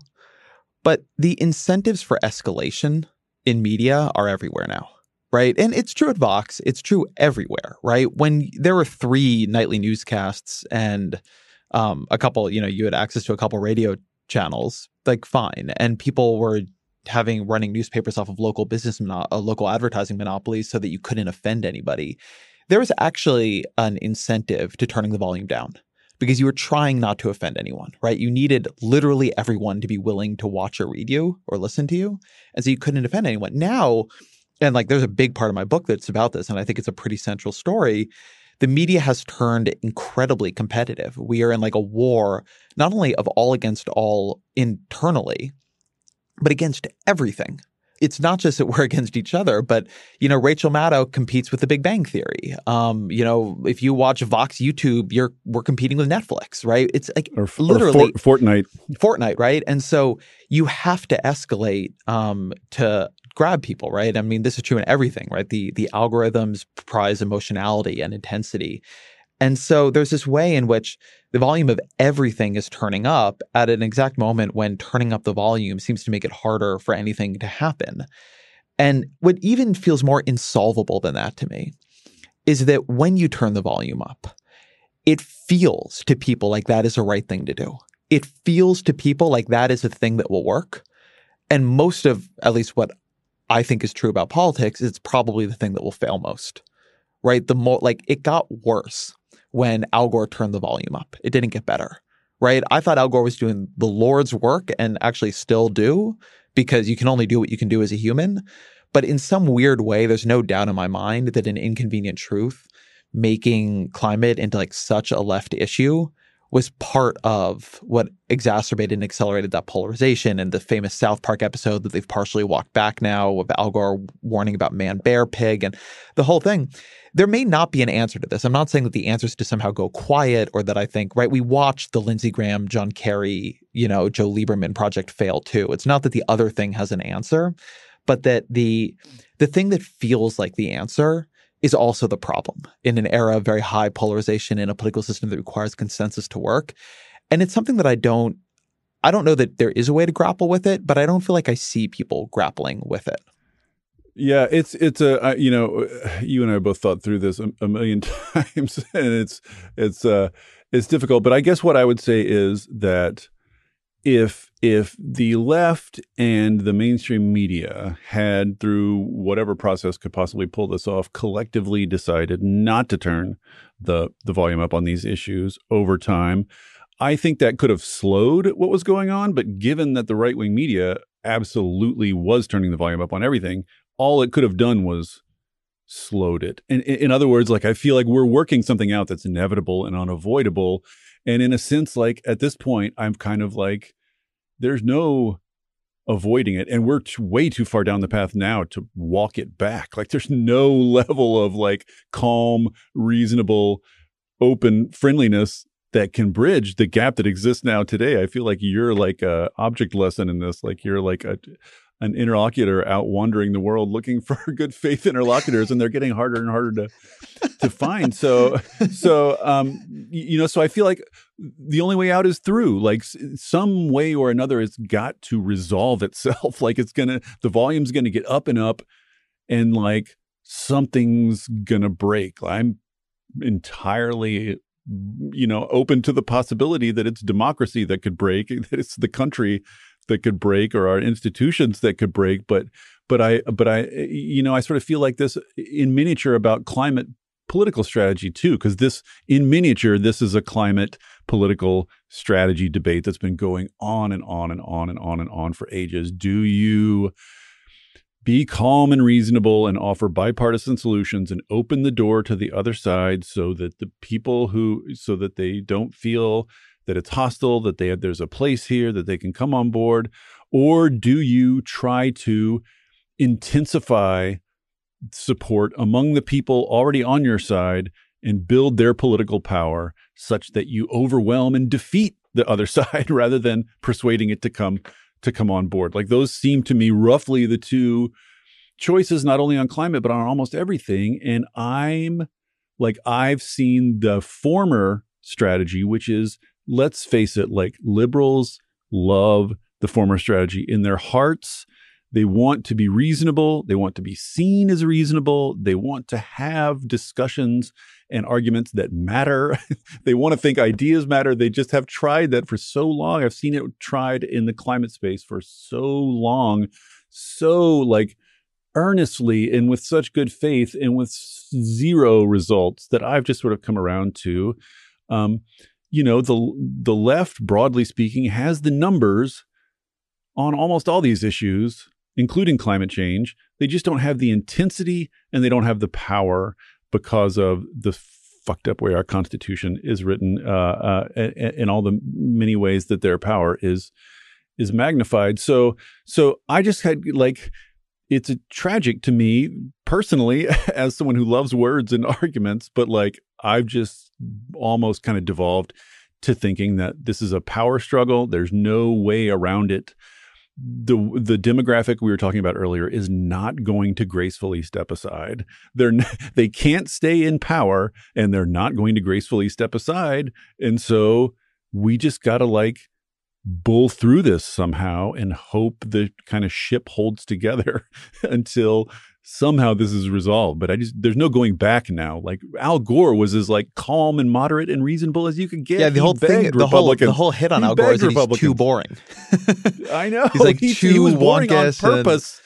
but the incentives for escalation in media are everywhere now. Right. And it's true at Vox. It's true everywhere. Right. When there were three nightly newscasts and um, a couple, you know, you had access to a couple radio channels, like fine. And people were having running newspapers off of local business, uh, local advertising monopolies so that you couldn't offend anybody. There was actually an incentive to turning the volume down because you were trying not to offend anyone, right? You needed literally everyone to be willing to watch or read you or listen to you. And so you couldn't offend anyone. Now, and like there's a big part of my book that's about this, and I think it's a pretty central story. The media has turned incredibly competitive. We are in like a war, not only of all against all internally, but against everything. It's not just that we're against each other, but you know, Rachel Maddow competes with The Big Bang Theory. Um, you know, if you watch Vox YouTube, you're we're competing with Netflix, right? It's like or, literally or For, Fortnite, Fortnite, right? And so you have to escalate um, to grab people, right? I mean, this is true in everything, right? The the algorithms prize emotionality and intensity, and so there's this way in which the volume of everything is turning up at an exact moment when turning up the volume seems to make it harder for anything to happen. And what even feels more insolvable than that to me is that when you turn the volume up, it feels to people like that is the right thing to do. It feels to people like that is the thing that will work. And most of, at least what I think is true about politics, it's probably the thing that will fail most. Right? The more like it got worse when Al Gore turned the volume up. It didn't get better, right? I thought Al Gore was doing the Lord's work and actually still do because you can only do what you can do as a human. But in some weird way, there's no doubt in my mind that an inconvenient truth making climate into like such a left issue was part of what exacerbated and accelerated that polarization and the famous South Park episode that they've partially walked back now with Al Gore warning about man, bear, pig, and the whole thing. There may not be an answer to this. I'm not saying that the answer is to somehow go quiet or that I think, right, we watched the Lindsey Graham, John Kerry, you know, Joe Lieberman project fail too. It's not that the other thing has an answer, but that the the thing that feels like the answer is also the problem in an era of very high polarization in a political system that requires consensus to work. And it's something that I don't I don't know that there is a way to grapple with it, but I don't feel like I see people grappling with it. Yeah, it's it's a you know you and I both thought through this a million times, and it's it's uh it's difficult. But I guess what I would say is that if if the left and the mainstream media had through whatever process could possibly pull this off collectively decided not to turn the the volume up on these issues over time i think that could have slowed what was going on. But given that the right wing media absolutely was turning the volume up on everything all it could have done was slowed it. And in other words like i feel like we're working something out that's inevitable and unavoidable. And in a sense like at this point i'm kind of like there's no avoiding it. And we're t- way too far down the path now to walk it back. Like there's no level of like calm reasonable open friendliness that can bridge the gap that exists now today. I feel like you're like a object lesson in this. Like you're like a an interlocutor out wandering the world looking for good faith interlocutors and they're getting harder and harder to to find. So so um you know so i feel like the only way out is through. Like some way or another it's got to resolve itself. Like it's gonna the volume's gonna get up and up and like something's gonna break. I'm entirely you know open to the possibility that it's democracy that could break that it's the country that could break or our institutions that could break but but i but i you know i sort of feel like this in miniature about climate political strategy too because this in miniature this is a climate political strategy debate that's been going on and on and on and on and on for ages. Do you be calm and reasonable and offer bipartisan solutions and open the door to the other side so that the people who so that they don't feel that it's hostile, that they have, there's a place here that they can come on board? Or do you try to intensify support among the people already on your side and build their political power such that you overwhelm and defeat the other side rather than persuading it to come to come on board? Like those seem to me roughly the two choices not only on climate but on almost everything and I'm like I've seen the former strategy which is let's face it, like liberals love the former strategy in their hearts. They want to be reasonable. They want to be seen as reasonable. They want to have discussions and arguments that matter. they want to think ideas matter. They just have tried that for so long. I've seen it tried in the climate space for so long, so like earnestly and with such good faith and with zero results that I've just sort of come around to. Um, you know, the the left, broadly speaking, has the numbers on almost all these issues, including climate change. They just don't have the intensity and they don't have the power because of the fucked up way our Constitution is written, uh, uh, and all the many ways that their power is is magnified. So, so I just had like it's a tragic to me personally as someone who loves words and arguments, but like I've just almost kind of devolved to thinking that this is a power struggle. There's no way around it. The the demographic we were talking about earlier is not going to gracefully step aside. They're they can't stay in power and they're not going to gracefully step aside. And so we just got to like bull through this somehow and hope the kind of ship holds together until somehow this is resolved. But I just there's no going back now. Like Al Gore was as like calm and moderate and reasonable as you could get. Yeah, the he whole thing, the whole the whole hit on Al Gore is he's too boring. I know. He's like he, too he was boring on purpose.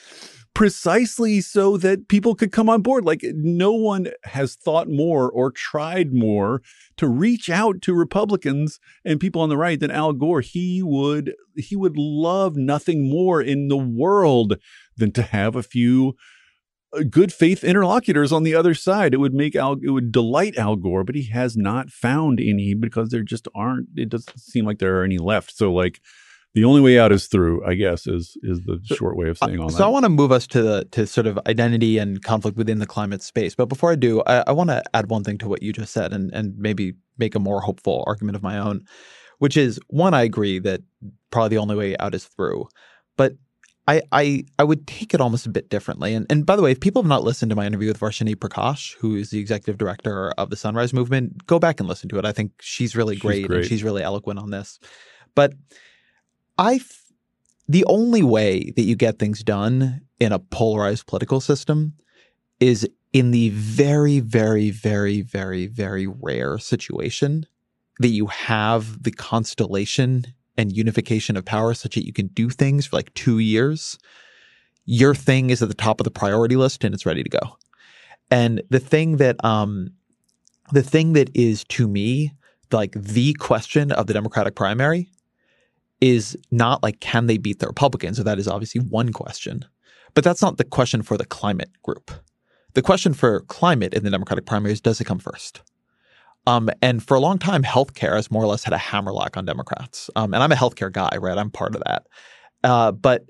Precisely so that people could come on board. Like no one has thought more or tried more to reach out to Republicans and people on the right than Al Gore. He would he would love nothing more in the world than to have a few uh, good faith interlocutors on the other side. It would make Al it would delight Al Gore, but he has not found any because there just aren't it doesn't seem like there are any left. So like the only way out is through, I guess, is is the so, short way of uh, saying all so that. So I want to move us to the to sort of identity and conflict within the climate space. But before I do, I, I want to add one thing to what you just said and and maybe make a more hopeful argument of my own, which is one, I agree that probably the only way out is through. But I, I I would take it almost a bit differently. And and by the way, if people have not listened to my interview with Varshini Prakash, who is the executive director of the Sunrise Movement, go back and listen to it. I think she's really she's great, great. and she's really eloquent on this. But I, f- the only way that you get things done in a polarized political system is in the very, very, very, very, very rare situation that you have the constellation and unification of power such that you can do things for like two years. Your thing is at the top of the priority list and it's ready to go. And the thing that, um, the thing that is to me like the question of the Democratic primary is not like can they beat the Republicans? So that is obviously one question. But that's not the question for the climate group. The question for climate in the Democratic primary is does it come first? Um, and for a long time, healthcare has more or less had a hammerlock on Democrats. Um, and I'm a healthcare guy, right? I'm part of that. Uh, but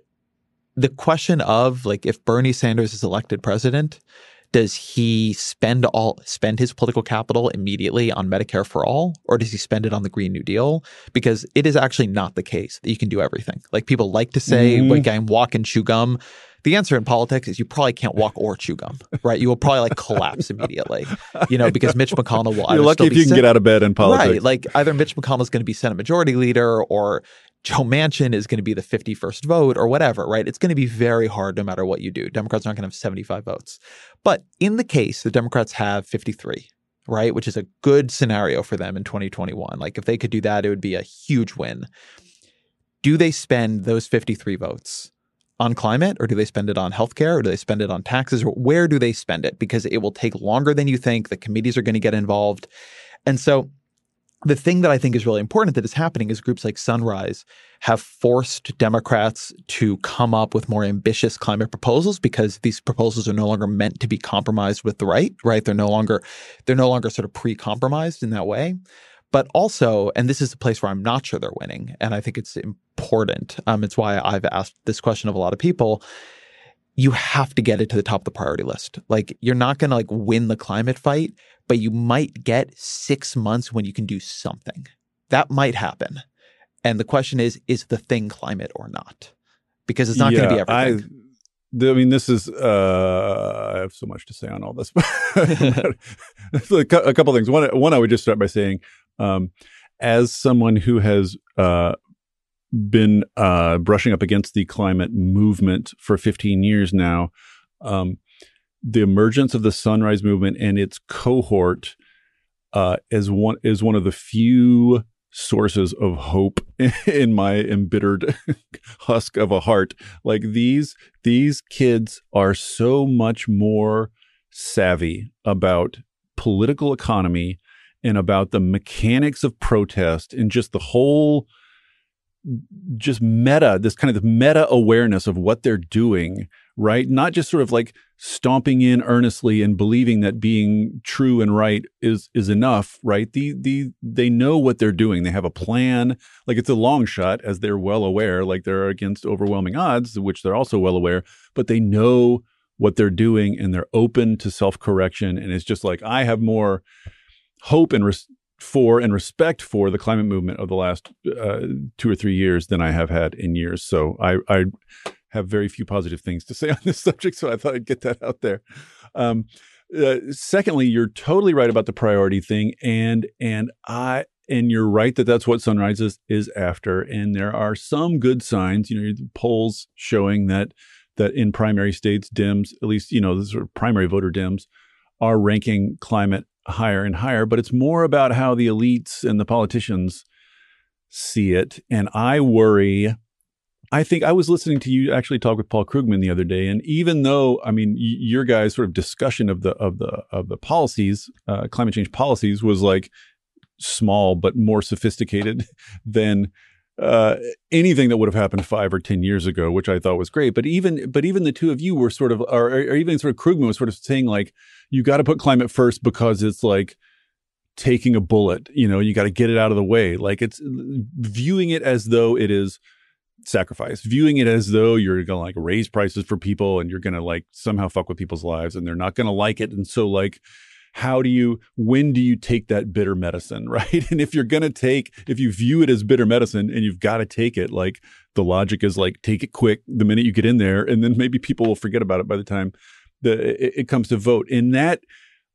the question of like if Bernie Sanders is elected president, does he spend all spend his political capital immediately on Medicare for all or does he spend it on the Green New Deal? Because it is actually not the case that you can do everything. Like people like to say, mm-hmm. like I'm walk and chew gum. The answer in politics is you probably can't walk or chew gum, right? You will probably like collapse immediately, you know, because Mitch McConnell will. You're lucky if you can get out of bed in politics, right? Like either Mitch McConnell is going to be Senate Majority Leader, or Joe Manchin is going to be the 51st vote or whatever, right? It's going to be very hard no matter what you do. Democrats aren't going to have 75 votes. But in the case the Democrats have 53, right, which is a good scenario for them in 2021. Like if they could do that, it would be a huge win. Do they spend those 53 votes on climate or do they spend it on healthcare or do they spend it on taxes where do they spend it? Because it will take longer than you think. The committees are going to get involved. And so the thing that I think is really important that is happening is groups like Sunrise have forced Democrats to come up with more ambitious climate proposals because these proposals are no longer meant to be compromised with the right, right? They're no longer they're no longer sort of pre-compromised in that way. But also, and this is a place where I'm not sure they're winning, and I think it's important. Um, it's why I've asked this question of a lot of people you have to get it to the top of the priority list. Like you're not going to like win the climate fight, but you might get six months when you can do something. That might happen. And the question is, is the thing climate or not? Because it's not yeah, going to be everything. I, I mean, this is, uh, I have so much to say on all this. But a couple things. One, one, I would just start by saying, um, as someone who has uh, been uh, brushing up against the climate movement for 15 years now, um, the emergence of the sunrise movement and its cohort uh, is one is one of the few sources of hope in my embittered husk of a heart. Like these these kids are so much more savvy about political economy and about the mechanics of protest and just the whole just meta this kind of meta awareness of what they're doing right? Not just sort of like stomping in earnestly and believing that being true and right is is enough right? The the they know what they're doing. They have a plan. Like it's a long shot as they're well aware like they're against overwhelming odds which they're also well aware but they know what they're doing and they're open to self-correction. And it's just like i have more hope and res- for and respect for the climate movement of the last uh, two or three years than i have had in years so i i have very few positive things to say on this subject, so I thought I'd get that out there. Um, uh, secondly, you're totally right about the priority thing, and and I and you're right that that's what Sunrise is, is after. And there are some good signs, you know, polls showing that that in primary states, Dems, at least you know, the sort of primary voter Dems, are ranking climate higher and higher. But it's more about how the elites and the politicians see it, and I worry I think I was listening to you actually talk with Paul Krugman the other day, and even though I mean y- your guys' sort of discussion of the of the of the policies, uh, climate change policies, was like small but more sophisticated than uh, anything that would have happened five or ten years ago, which I thought was great. But even but even the two of you were sort of, or, or even sort of Krugman was sort of saying like, you got to put climate first because it's like taking a bullet. You know, you got to get it out of the way. Like it's viewing it as though it is sacrifice, viewing it as though you're to like raise prices for people and you're to like somehow fuck with people's lives and they're not to like it. And so, like, how do you, when do you take that bitter medicine, right? And if you're going to take, if you view it as bitter medicine and you've got to take it, like, the logic is like, take it quick the minute you get in there. And then maybe people will forget about it by the time the, it, it comes to vote. And that,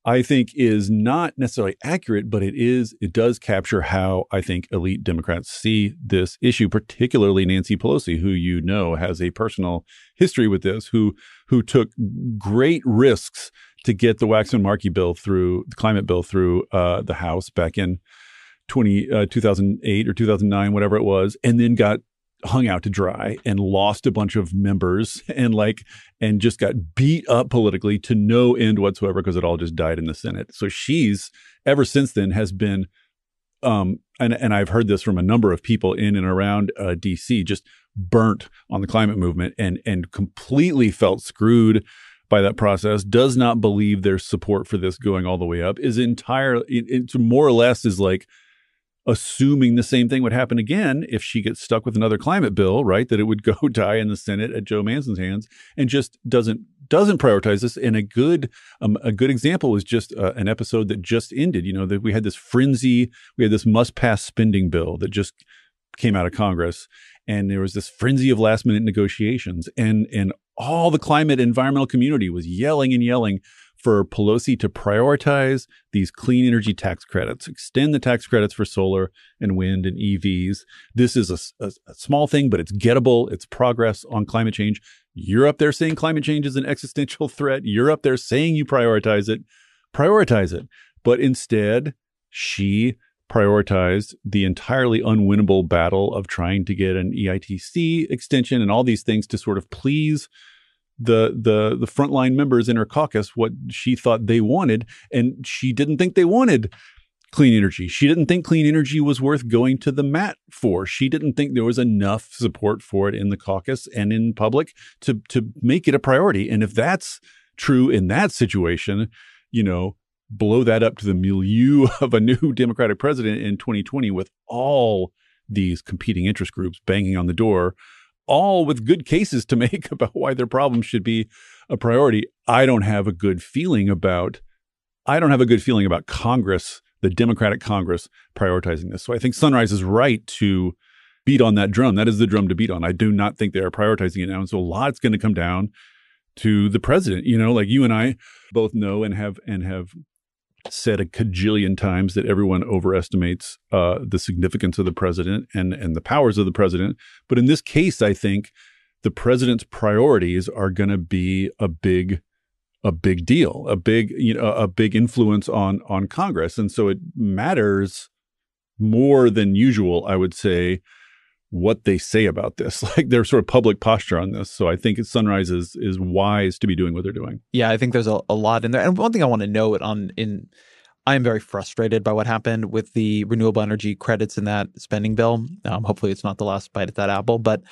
I think is not necessarily accurate, but it is, it does capture how I think elite Democrats see this issue, particularly Nancy Pelosi, who you know has a personal history with this, who, who took great risks to get the Waxman Markey bill through, the climate bill through uh, the House back in 20, uh, 2008 or 2009, whatever it was, and then got hung out to dry and lost a bunch of members and like and just got beat up politically to no end whatsoever because it all just died in the Senate. So she's ever since then has been um and and I've heard this from a number of people in and around uh, DC just burnt on the climate movement and and completely felt screwed by that process does not believe there's support for this going all the way up is entirely it's more or less is like assuming the same thing would happen again if she gets stuck with another climate bill, right? That it would go die in the Senate at Joe Manchin's hands, and just doesn't doesn't prioritize this. And a good um, a good example was just uh, an episode that just ended. You know that we had this frenzy, we had this must pass spending bill that just came out of Congress, and there was this frenzy of last minute negotiations, and and all the climate environmental community was yelling and yelling for Pelosi to prioritize these clean energy tax credits, extend the tax credits for solar and wind and EVs. This is a, a, a, small thing, but it's gettable. It's progress on climate change. You're up there saying climate change is an existential threat. You're up there saying you prioritize it. Prioritize it. But instead, she prioritized the entirely unwinnable battle of trying to get an EITC extension and all these things to sort of please the the the frontline members in her caucus what she thought they wanted, and she didn't think they wanted clean energy. She didn't think clean energy was worth going to the mat for. She didn't think there was enough support for it in the caucus and in public to to make it a priority. And if that's true in that situation, you know, blow that up to the milieu of a new Democratic president in 2020 with all these competing interest groups banging on the door all with good cases to make about why their problems should be a priority. I don't have a good feeling about I don't have a good feeling about Congress, the Democratic Congress prioritizing this. So I think Sunrise is right to beat on that drum. That is the drum to beat on. I do not think they are prioritizing it now. And so a lot's going to come down to the president. You know, like you and I both know and have and have said a cajillion times that everyone overestimates uh, the significance of the president and and the powers of the president. But in this case, I think the president's priorities are going to be a big a big deal, a big you know a big influence on on Congress, and so it matters more than usual, I would say, what they say about this, like their sort of public posture on this. So I think Sunrise is is wise to be doing what they're doing. Yeah, I think there's a, a lot in there. And one thing I want to note on in I am very frustrated by what happened with the renewable energy credits in that spending bill. Um, hopefully, it's not the last bite at that apple, but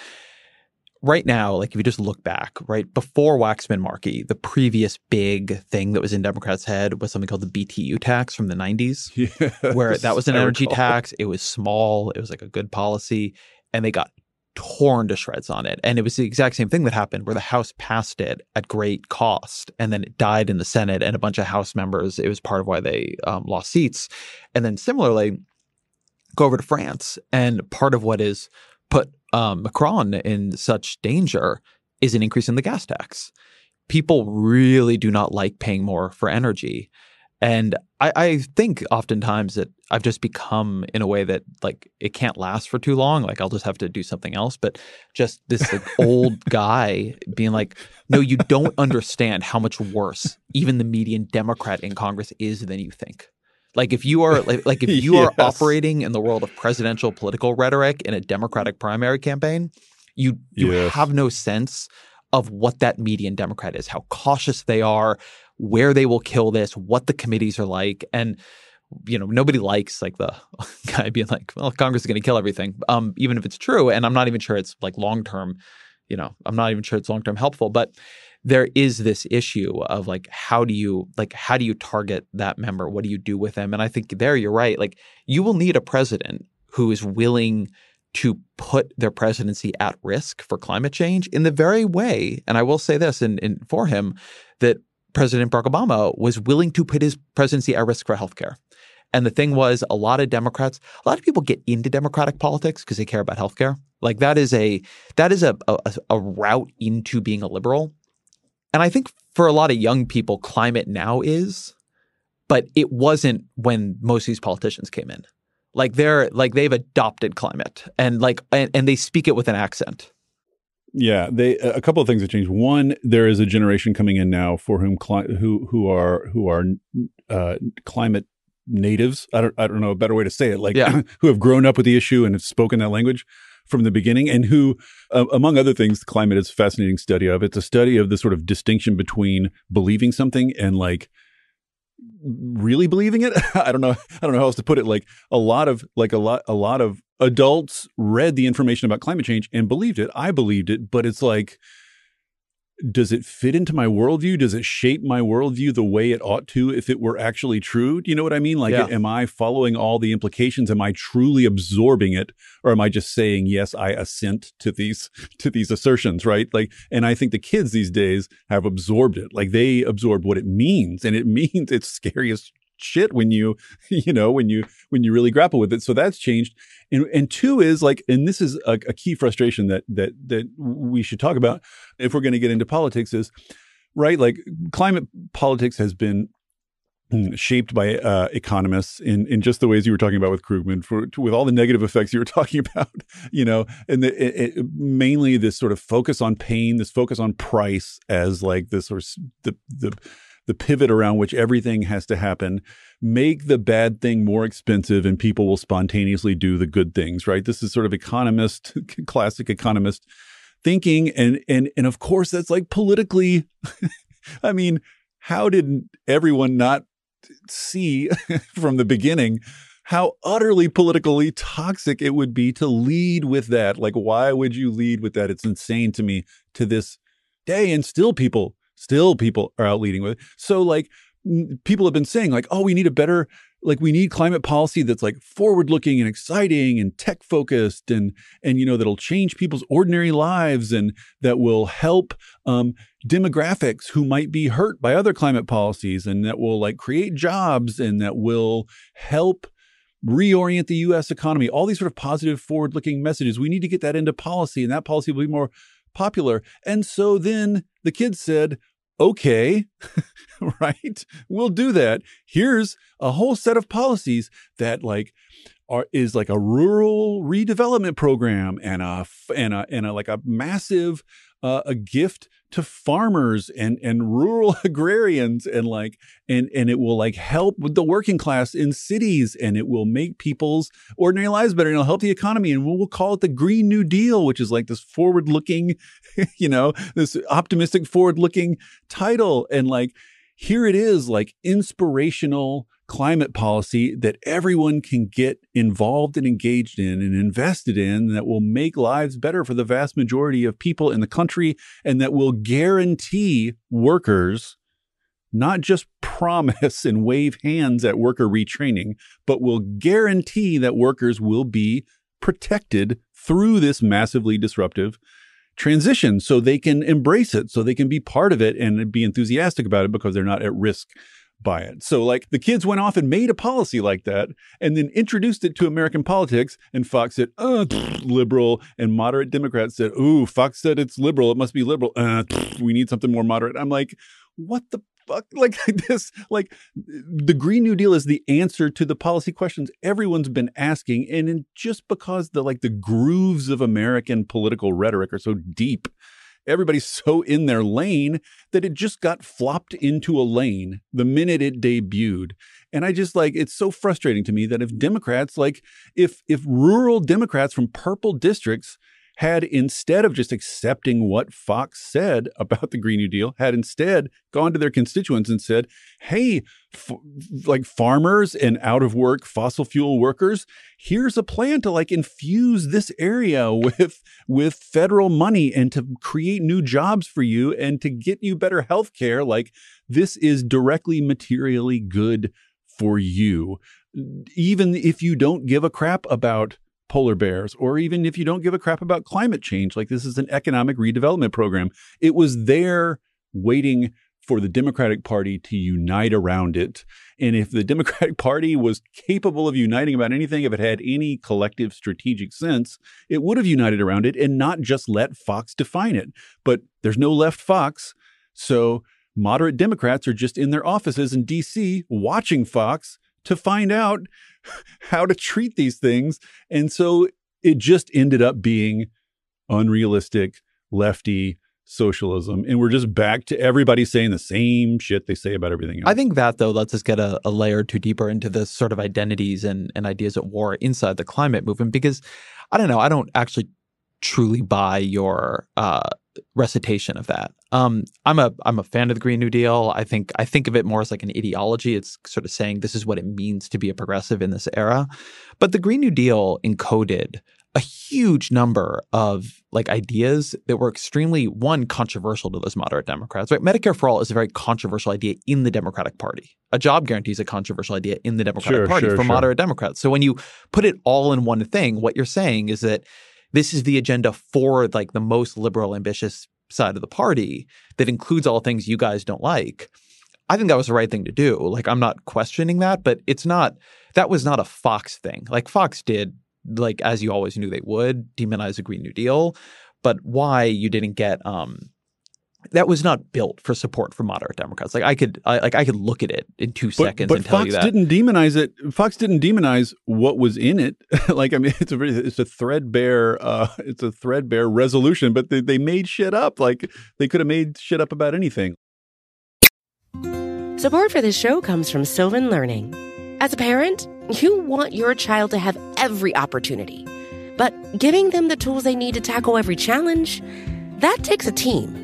right now, like if you just look back, right before Waxman Markey, the previous big thing that was in Democrats' head was something called the BTU tax from the 90s, yes, where that was an energy tax. It was small, it was like a good policy and they got torn to shreds on it. And it was the exact same thing that happened where the House passed it at great cost and then it died in the Senate and a bunch of House members, it was part of why they um, lost seats. And then similarly, go over to France and part of what is put um, Macron in such danger is an increase in the gas tax. People really do not like paying more for energy. And I, I, think oftentimes that I've just become in a way that like it can't last for too long. Like I'll just have to do something else. But just this like old guy being like, no, you don't understand how much worse even the median Democrat in Congress is than you think. Like if you are like, like if you yes. are operating in the world of presidential political rhetoric in a Democratic primary campaign, you you yes. have no sense of what that median Democrat is, how cautious they are, where they will kill this, what the committees are like, and you know nobody likes like the guy being like, well, Congress is going to kill everything, um, even if it's true, and I'm not even sure it's like long term. You know, I'm not even sure it's long term helpful, but there is this issue of like how do you like how do you target that member what do you do with them and i think there you're right like you will need a president who is willing to put their presidency at risk for climate change in the very way and i will say this in, in for him that President Barack Obama was willing to put his presidency at risk for healthcare. And the thing was, a lot of Democrats, a lot of people get into Democratic politics because they care about healthcare. Like that is a that is a, a a route into being a liberal. And I think for a lot of young people, climate now is, but it wasn't when most of these politicians came in. Like they're like they've adopted climate and like and, and they speak it with an accent. Yeah, they a couple of things have changed. One, there is a generation coming in now for whom cli- who who are who are uh, climate natives. I don't I don't know a better way to say it. Like yeah. who have grown up with the issue and have spoken that language from the beginning, and who, uh, among other things, the climate is a fascinating study of. It's a study of the sort of distinction between believing something and like really believing it. I don't know. I don't know how else to put it. Like a lot of like a lot a lot of adults read the information about climate change and believed it. I believed it, but it's like does it fit into my worldview? Does it shape my worldview the way it ought to if it were actually true? Do you know what I mean? Like, Yeah. am I following all the implications? Am I truly absorbing it, or am I just saying yes? I assent to these to these assertions, right? Like, and I think the kids these days have absorbed it. Like, they absorbed what it means, and it means it's scary as shit when you you know when you when you really grapple with it. So that's changed. And and two is like, and this is a, a key frustration that that that we should talk about if we're going to get into politics is right like climate politics has been mm, shaped by uh, economists in in just the ways you were talking about with Krugman for with all the negative effects you were talking about you know and the, it, it, mainly this sort of focus on pain this focus on price as like this sort of the the the pivot around which everything has to happen make the bad thing more expensive and people will spontaneously do the good things right? This is sort of economist classic economist thinking. And and and of course that's like politically i mean how did everyone not see from the beginning how utterly politically toxic it would be to lead with that? Like why would you lead with that? It's insane to me to this day. And still people still people are out leading with. It so like people have been saying like oh we need a better like we need climate policy that's like forward looking and exciting and tech focused and and you know that'll change people's ordinary lives and that will help um, demographics who might be hurt by other climate policies and that will like create jobs and that will help reorient the US economy. All these sort of positive forward looking messages. We need to get that into policy and that policy will be more popular. And so then the kids said okay right? We'll do that. Here's a whole set of policies that like are is like a rural redevelopment program and a and a and a like a massive uh, a gift to farmers and and rural agrarians and like and and it will like help with the working class in cities and it will make people's ordinary lives better and it'll help the economy. And we'll, call it the green new deal which is like this forward looking you know this optimistic forward looking title. And like here it is like inspirational climate policy that everyone can get involved and engaged in and invested in that will make lives better for the vast majority of people in the country and that will guarantee workers not just promise and wave hands at worker retraining, but will guarantee that workers will be protected through this massively disruptive transition so they can embrace it, so they can be part of it and be enthusiastic about it because they're not at risk by it. So, like, the kids went off and made a policy like that and then introduced it to American politics. And Fox said, uh, liberal. And moderate Democrats said, ooh, Fox said it's liberal. It must be liberal. Uh, we need something more moderate. I'm like, what the fuck? Like, this, like, the Green New Deal is the answer to the policy questions everyone's been asking. And in, just because the, like, the grooves of American political rhetoric are so deep, everybody's so in their lane that it just got flopped into a lane the minute it debuted. And i just like it's so frustrating to me that if democrats like if if rural democrats from purple districts had instead of just accepting what Fox said about the Green New Deal, had instead gone to their constituents and said, "Hey, f- like farmers and out of work fossil fuel workers, here's a plan to like infuse this area with with federal money and to create new jobs for you and to get you better health care. Like this is directly materially good for you, even if you don't give a crap about." Polar bears, or even if you don't give a crap about climate change, like this is an economic redevelopment program. It was there waiting for the Democratic Party to unite around it. And if the Democratic Party was capable of uniting about anything, if it had any collective strategic sense, it would have united around it and not just let Fox define it. But there's no left Fox. So moderate Democrats are just in their offices in DC watching Fox to find out how to treat these things. And so it just ended up being unrealistic, lefty socialism. And we're just back to everybody saying the same shit they say about everything else. I think that though lets us get a, a layer or two deeper into the sort of identities and, and ideas at war inside the climate movement because I don't know, I don't actually truly buy your uh, recitation of that. Um, I'm a I'm a fan of the Green New Deal. I think I think of it more as like an ideology. It's sort of saying this is what it means to be a progressive in this era. But the Green New Deal encoded a huge number of like ideas that were extremely one controversial to those moderate Democrats. Right, Medicare for all is a very controversial idea in the Democratic Party. A job guarantee is a controversial idea in the Democratic Sure, Party sure, for sure. moderate Democrats. So when you put it all in one thing, what you're saying is that this is the agenda for like the most liberal, ambitious side of the party that includes all things you guys don't like. I think that was the right thing to do. Like I'm not questioning that, but it's not that was not a Fox thing. Like Fox did like as you always knew they would demonize the Green New Deal, but why you didn't get um that was not built for support for moderate Democrats. Like I could I, like I could look at it in 2 But, seconds but and tell Fox you that. didn't demonize it. Fox didn't demonize what was in it. like I mean, it's a very, it's a threadbare uh, it's a threadbare resolution. But they, they made shit up. Like they could have made shit up about anything. Support for this show comes from Sylvan Learning. As a parent, you want your child to have every opportunity, but giving them the tools they need to tackle every challenge, that takes a team.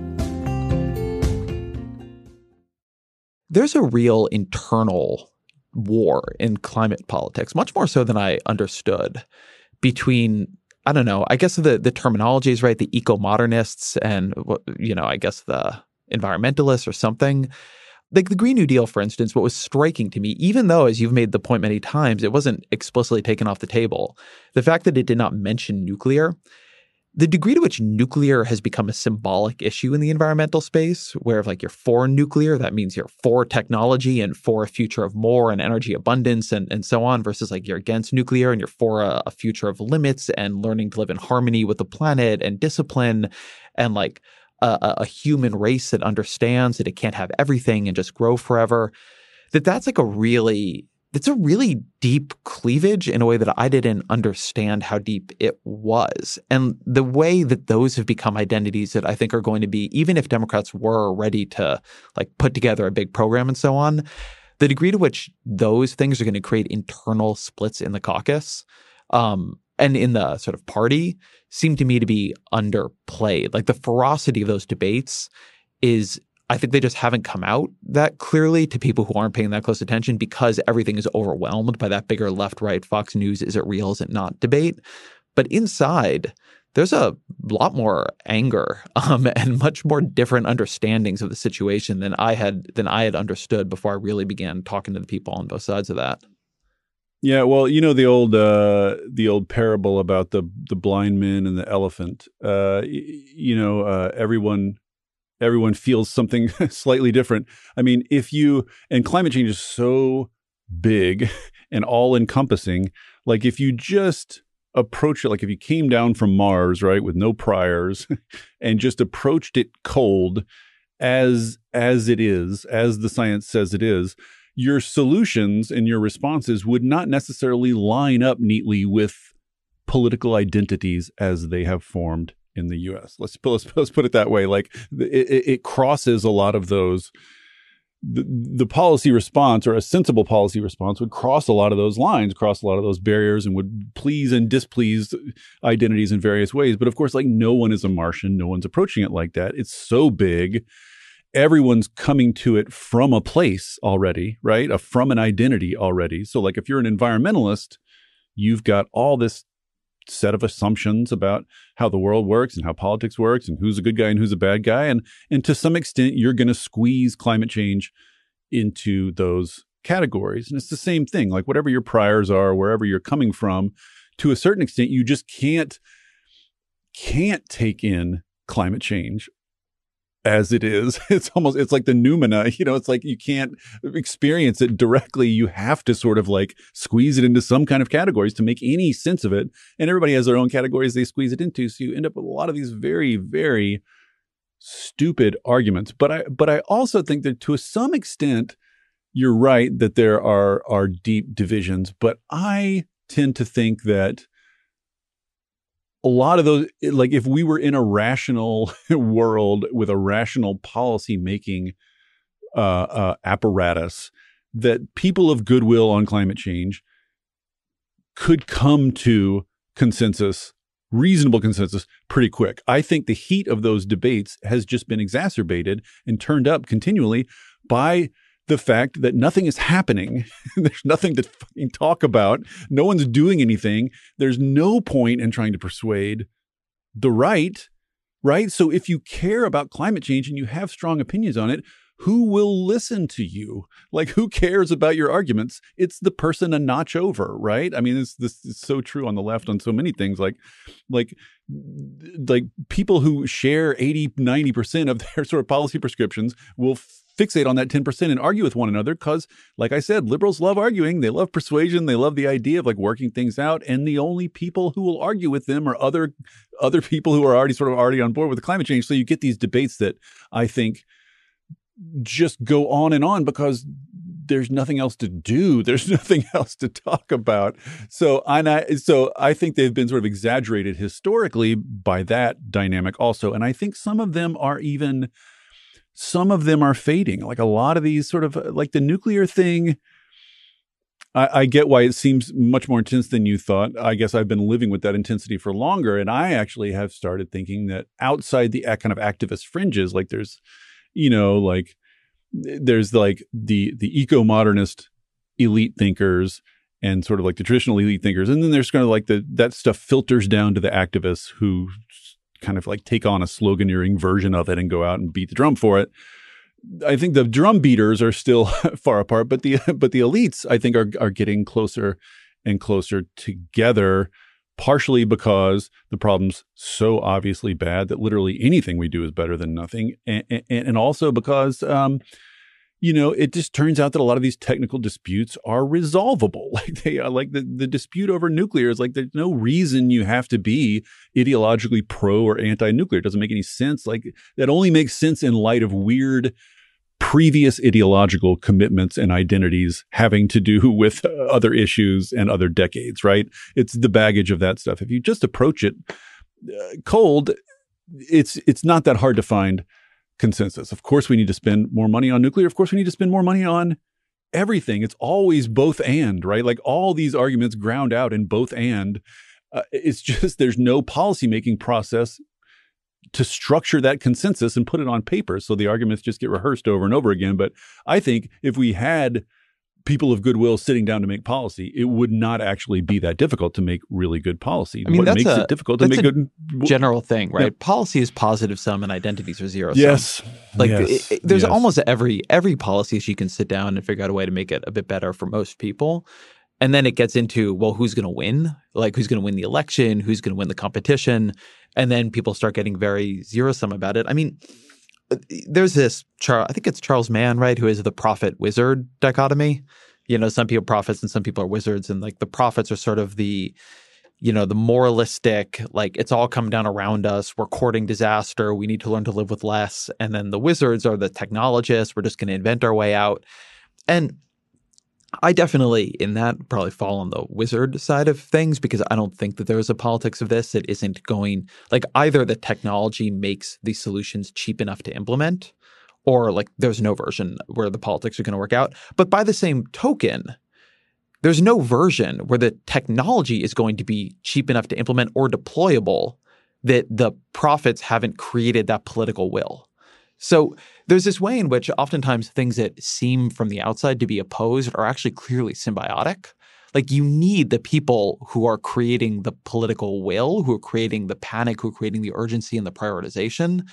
there's a real internal war in climate politics, much more so than I understood, between I don't know. I guess the the terminology is right. The eco modernists and you know, I guess the environmentalists or something. Like the Green New Deal, for instance, what was striking to me, even though, as you've made the point many times, it wasn't explicitly taken off the table, the fact that it did not mention nuclear, the degree to which nuclear has become a symbolic issue in the environmental space, where if like you're for nuclear, that means you're for technology and for a future of more and energy abundance and, and so on, versus like you're against nuclear and you're for a, a future of limits and learning to live in harmony with the planet and discipline and like a, a- a human race that understands that it can't have everything and just grow forever. That that's like a really it's a really deep cleavage in a way that I didn't understand how deep it was. And the way that those have become identities that I think are going to be, even if Democrats were ready to like put together a big program and so on, the degree to which those things are going to create internal splits in the caucus um, and in the sort of party seem to me to be underplayed. Like the ferocity of those debates is I think they just haven't come out that clearly to people who aren't paying that close attention because everything is overwhelmed by that bigger left right Fox News is it real is it not debate. But inside there's a lot more anger um, and much more different understandings of the situation than I had than I had understood before I really began talking to the people on both sides of that. Yeah, well, you know the old uh, the old parable about the the blind man and the elephant. Uh, you know, uh, everyone everyone feels something slightly different. I mean, if you and climate change is so big and all encompassing, like if you just approach it like if you came down from Mars, right, with no priors and just approached it cold as as it is, as the science says it is, your solutions and your responses would not necessarily line up neatly with political identities as they have formed in the U.S. Let's let's, let's put it that way. Like it, it crosses a lot of those. The, the policy response or a sensible policy response would cross a lot of those lines, cross a lot of those barriers, and would please and displease identities in various ways. But of course, like no one is a Martian, no one's approaching it like that. It's so big everyone's coming to it from a place already, right? A, from an identity already. So, like, if you're an environmentalist, you've got all this set of assumptions about how the world works and how politics works and who's a good guy and who's a bad guy. And, and to some extent, you're going to squeeze climate change into those categories. And it's the same thing. Like, whatever your priors are, wherever you're coming from, to a certain extent, you just can't can't take in climate change as it is. It's almost it's like the noumena, you know, it's like you can't experience it directly. You have to sort of like squeeze it into some kind of categories to make any sense of it. And everybody has their own categories they squeeze it into. So you end up with a lot of these very, very stupid arguments. But I but I also think that to some extent you're right that there are are deep divisions, but I tend to think that a lot of those like if we were in a rational world with a rational policy making uh, uh, apparatus that people of goodwill on climate change could come to consensus reasonable consensus pretty quick. I think the heat of those debates has just been exacerbated and turned up continually by the fact that nothing is happening. There's nothing to fucking talk about. No one's doing anything. There's no point in trying to persuade the right, right? So if you care about climate change and you have strong opinions on it, who will listen to you? Like, who cares about your arguments? It's the person a notch over, right? I mean, this this is so true on the left on so many things. Like, like, like people who share 80, 90% of their sort of policy prescriptions will fixate on that 10% and argue with one another because like i said liberals love arguing they love persuasion they love the idea of like working things out and the only people who will argue with them are other other people who are already sort of already on board with the climate change so you get these debates that i think just go on and on because there's nothing else to do. There's nothing else to talk about. So and I so I think they've been sort of exaggerated historically by that dynamic also. And I think some of them are even some of them are fading. Like a lot of these sort of uh, like the nuclear thing. I, I, get why it seems much more intense than you thought. I guess I've been living with that intensity for longer. And I actually have started thinking that outside the kind of activist fringes, like there's, you know, like there's like the the eco modernist elite thinkers and sort of like the traditional elite thinkers, and then there's kind of like the that stuff filters down to the activists who kind of like take on a sloganeering version of it and go out and beat the drum for it. I think the drum beaters are still far apart, but the but the elites I think are are getting closer and closer together partially because the problem's so obviously bad that literally anything we do is better than nothing and, and, and also because um, you know, it just turns out that a lot of these technical disputes are resolvable. Like they are like the, the dispute over nuclear is like there's no reason you have to be ideologically pro or anti-nuclear. It doesn't make any sense. Like that only makes sense in light of weird previous ideological commitments and identities having to do with other issues and other decades, right? It's the baggage of that stuff. If you just approach it uh, cold, it's it's not that hard to find consensus. Of course, we need to spend more money on nuclear. Of course, we need to spend more money on everything. It's always both and, right? Like all these arguments ground out in both and. Uh, it's just there's no policymaking process to structure that consensus and put it on paper. So the arguments just get rehearsed over and over again. But I think if we had people of goodwill sitting down to make policy, it would not actually be that difficult to make really good policy. I mean, what that's makes a, it difficult to make good general thing, right? Yeah. Policy is positive sum and identities are zero yes. Like yes. It, it, there's yes. almost every every policy you can sit down and figure out a way to make it a bit better for most people. And then it gets into, well, who's going to win? Like who's going to win the election? Who's going to win the competition? And then people start getting very zero sum about it. I mean, there's this Charles, I think it's Charles Mann, right, who is the prophet wizard dichotomy you know, some people are prophets and some people are wizards, and like the prophets are sort of the you know, the moralistic, like it's all come down around us. We're courting disaster. We need to learn to live with less. And then the wizards are the technologists. We're just going to invent our way out. And I definitely, in that, probably fall on the wizard side of things because I don't think that there is a politics of this that isn't going like either the technology makes these solutions cheap enough to implement or like there's no version where the politics are going to work out. But by the same token, there's no version where the technology is going to be cheap enough to implement or deployable that the prophets haven't created that political will. So there's this way in which oftentimes things that seem from the outside to be opposed are actually clearly symbiotic. Like you need the people who are creating the political will, who are creating the panic, who are creating the urgency and the prioritization,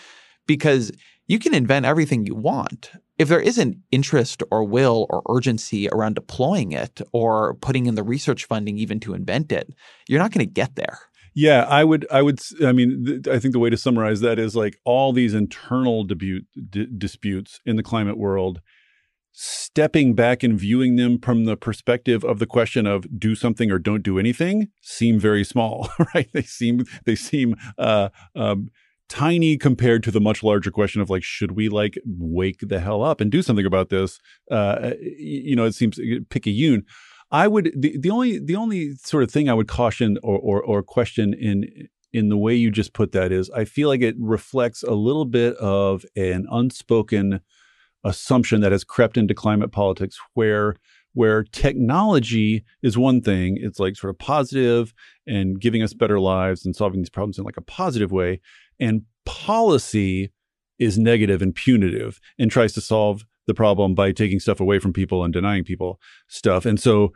because you can invent everything you want. If there isn't interest or will or urgency around deploying it or putting in the research funding even to invent it, you're not going to get there. Yeah, I would. I would. I mean, th- I think the way to summarize that is like all these internal d- disputes in the climate world. Stepping back and viewing them from the perspective of the question of do something or don't do anything seem very small, right? They seem they seem uh, um, tiny compared to the much larger question of like should we like wake the hell up and do something about this? Uh, you know, it seems picayune. I would the, the only the only sort of thing I would caution or, or or question in in the way you just put that is I feel like it reflects a little bit of an unspoken assumption that has crept into climate politics where where technology is one thing. It's like sort of positive and giving us better lives and solving these problems in like a positive way and policy is negative and punitive and tries to solve the problem by taking stuff away from people and denying people stuff. And so,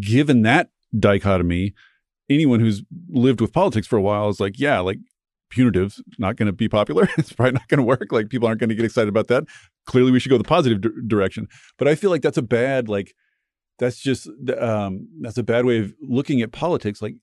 given that dichotomy, anyone who's lived with politics for a while is like, yeah, like punitive's not going to be popular. it's probably not going to work. Like people aren't going to get excited about that. Clearly, we should go the positive d- direction. But I feel like that's a bad like that's just um, that's a bad way of looking at politics. Like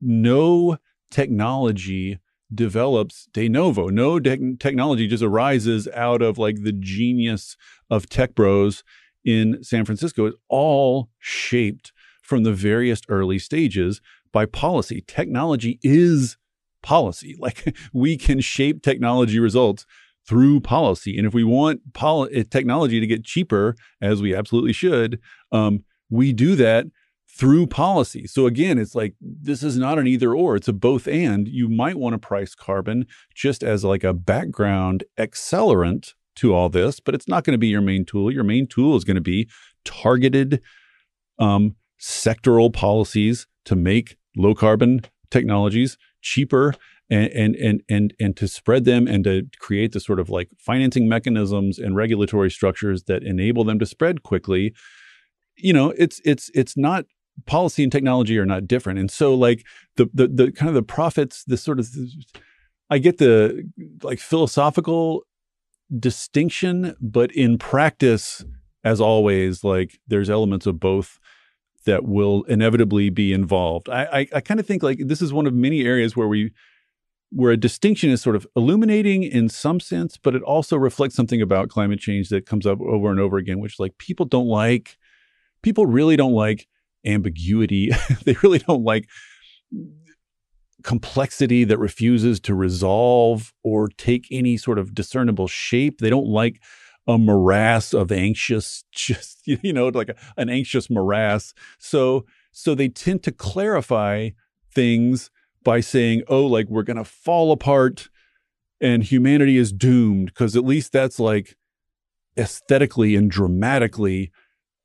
no technology develops de novo. No de- technology just arises out of like the genius of tech bros in San Francisco. It's all shaped from the various early stages by policy. Technology is policy. Like we can shape technology results through policy. And if we want poli- eh, technology to get cheaper, as we absolutely should, um, we do that through policy. So again, it's like this is not an either or, it's a both and. You might want to price carbon just as like a background accelerant to all this, but it's not going to be your main tool. Your main tool is going to be targeted um, sectoral policies to make low carbon technologies cheaper and, and and and and to spread them and to create the sort of like financing mechanisms and regulatory structures that enable them to spread quickly you know it's it's it's not policy and technology are not different. And so like the the the kind of the prophets, the sort of I get the like philosophical distinction, but in practice, as always, like there's elements of both that will inevitably be involved. I I, I kind of think like this is one of many areas where we where a distinction is sort of illuminating in some sense, but it also reflects something about climate change that comes up over and over again, which like people don't like. People really don't like ambiguity. they really don't like complexity that refuses to resolve or take any sort of discernible shape. They don't like a morass of anxious, just, you know, like a, an anxious morass. So, so they tend to clarify things by saying, oh, like we're going to fall apart and humanity is doomed. Cause at least that's like aesthetically and dramatically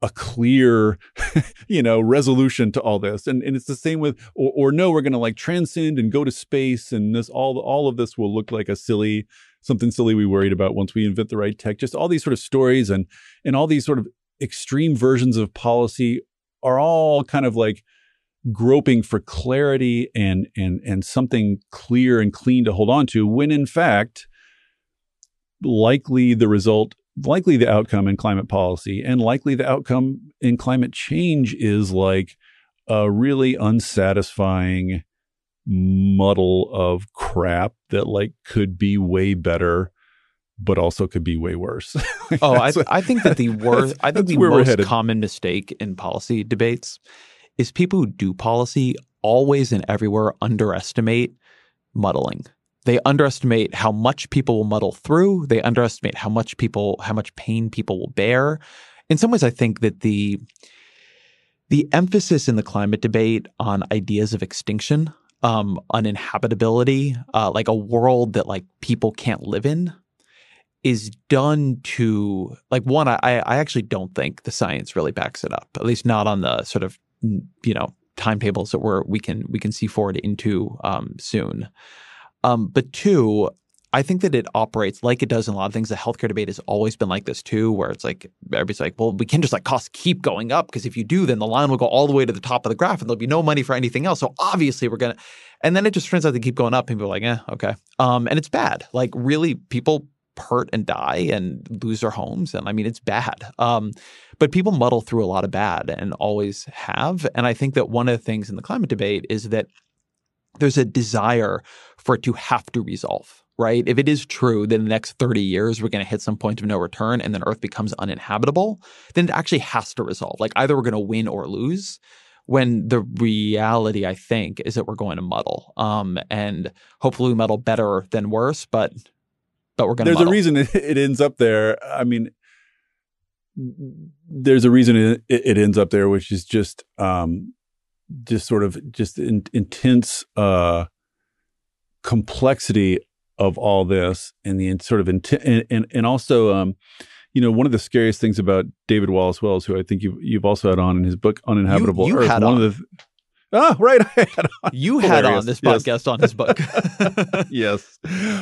a clear, you know, resolution to all this. And and it's the same with or, or no, we're going to like transcend and go to space, and this all all of this will look like a silly something silly we worried about once we invent the right tech. Just all these sort of stories and and all these sort of extreme versions of policy are all kind of like groping for clarity and and and something clear and clean to hold on to when in fact likely the result likely the outcome in climate policy and likely the outcome in climate change is like a really unsatisfying muddle of crap that like could be way better but also could be way worse. oh, I, I, think that the worst, I think the most common mistake in policy debates is people who do policy always and everywhere underestimate muddling. They underestimate how much people will muddle through. They underestimate how much people, how much pain people will bear. In some ways, I think that the the emphasis in the climate debate on ideas of extinction, um, uninhabitability, uh, like a world that like people can't live in, is done to like one. I I actually don't think the science really backs it up. At least not on the sort of you know timetables that we're we can we can see forward into um, soon. Um, but two, I think that it operates like it does in a lot of things. The healthcare debate has always been like this too, where it's like everybody's like, well, we can just like costs keep going up because if you do, then the line will go all the way to the top of the graph and there'll be no money for anything else. So obviously we're gonna, and then it just turns out they keep going up. And people are like, eh, okay, um, and it's bad. Like really, people hurt and die and lose their homes, and I mean it's bad. Um, but people muddle through a lot of bad and always have. And I think that one of the things in the climate debate is that there's a desire for it to have to resolve, right? If it is true that in the next 30 years we're going to hit some point of no return and then Earth becomes uninhabitable, then it actually has to resolve. Like either we're going to win or lose. When the reality, I think, is that we're going to muddle, um, and hopefully we muddle better than worse. But but we're going to. There's a reason it, it ends up there. I mean, there's a reason it, it ends up there, which is just um, just sort of just in, intense uh, complexity of all this and the sort of intent and, and, and also um, you know one of the scariest things about David Wallace Wells who I think you've you've also had on in his book Uninhabitable you, you Earth had one on. of the Oh, right. I had on. You had on Hilarious. this Yes. podcast on his book. yes.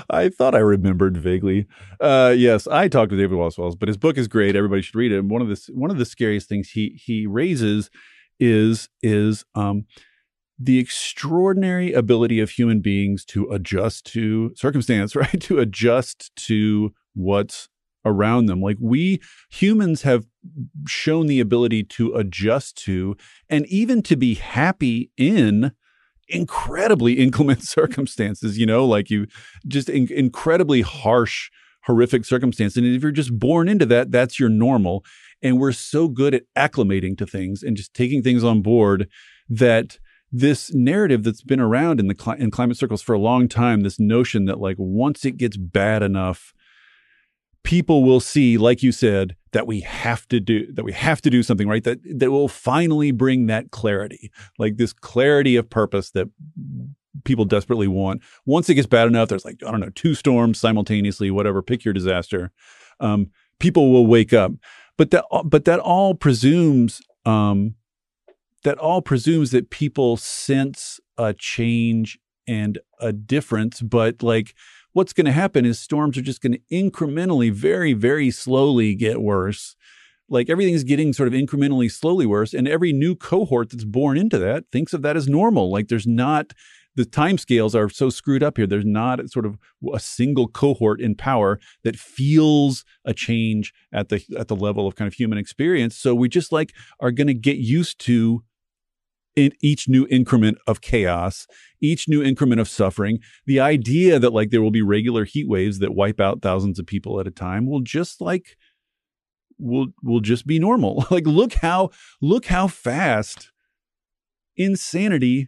I thought I remembered vaguely. Uh, yes, I talked to David Wallace Wells, but his book is great. Everybody should read it. And one of the one of the scariest things he he raises is is um the extraordinary ability of human beings to adjust to circumstance, right? To adjust to what's around them. Like we humans have shown the ability to adjust to and even to be happy in incredibly inclement circumstances, you know, like you just in- incredibly harsh, horrific circumstances. And if you're just born into that, that's your normal. And we're so good at acclimating to things and just taking things on board that this narrative that's been around in the cli- in climate circles for a long time, this notion that like once it gets bad enough, people will see, like you said, that we have to do that we have to do something right that that will finally bring that clarity, like this clarity of purpose that people desperately want. Once it gets bad enough, there's like I don't know, two storms simultaneously, whatever. Pick your disaster. Um, people will wake up, but that but that all presumes um, that all presumes that people sense a change and a difference, but like what's going to happen is storms are just going to incrementally, very, very slowly get worse. Like everything's getting sort of incrementally, slowly worse. And every new cohort that's born into that thinks of that as normal. Like there's not, the time scales are so screwed up here. There's not sort of a single cohort in power that feels a change at the at the level of kind of human experience. So we just like are going to get used to in each new increment of chaos, each new increment of suffering, the idea that like there will be regular heat waves that wipe out thousands of people at a time will just like will will just be normal. like look how look how fast insanity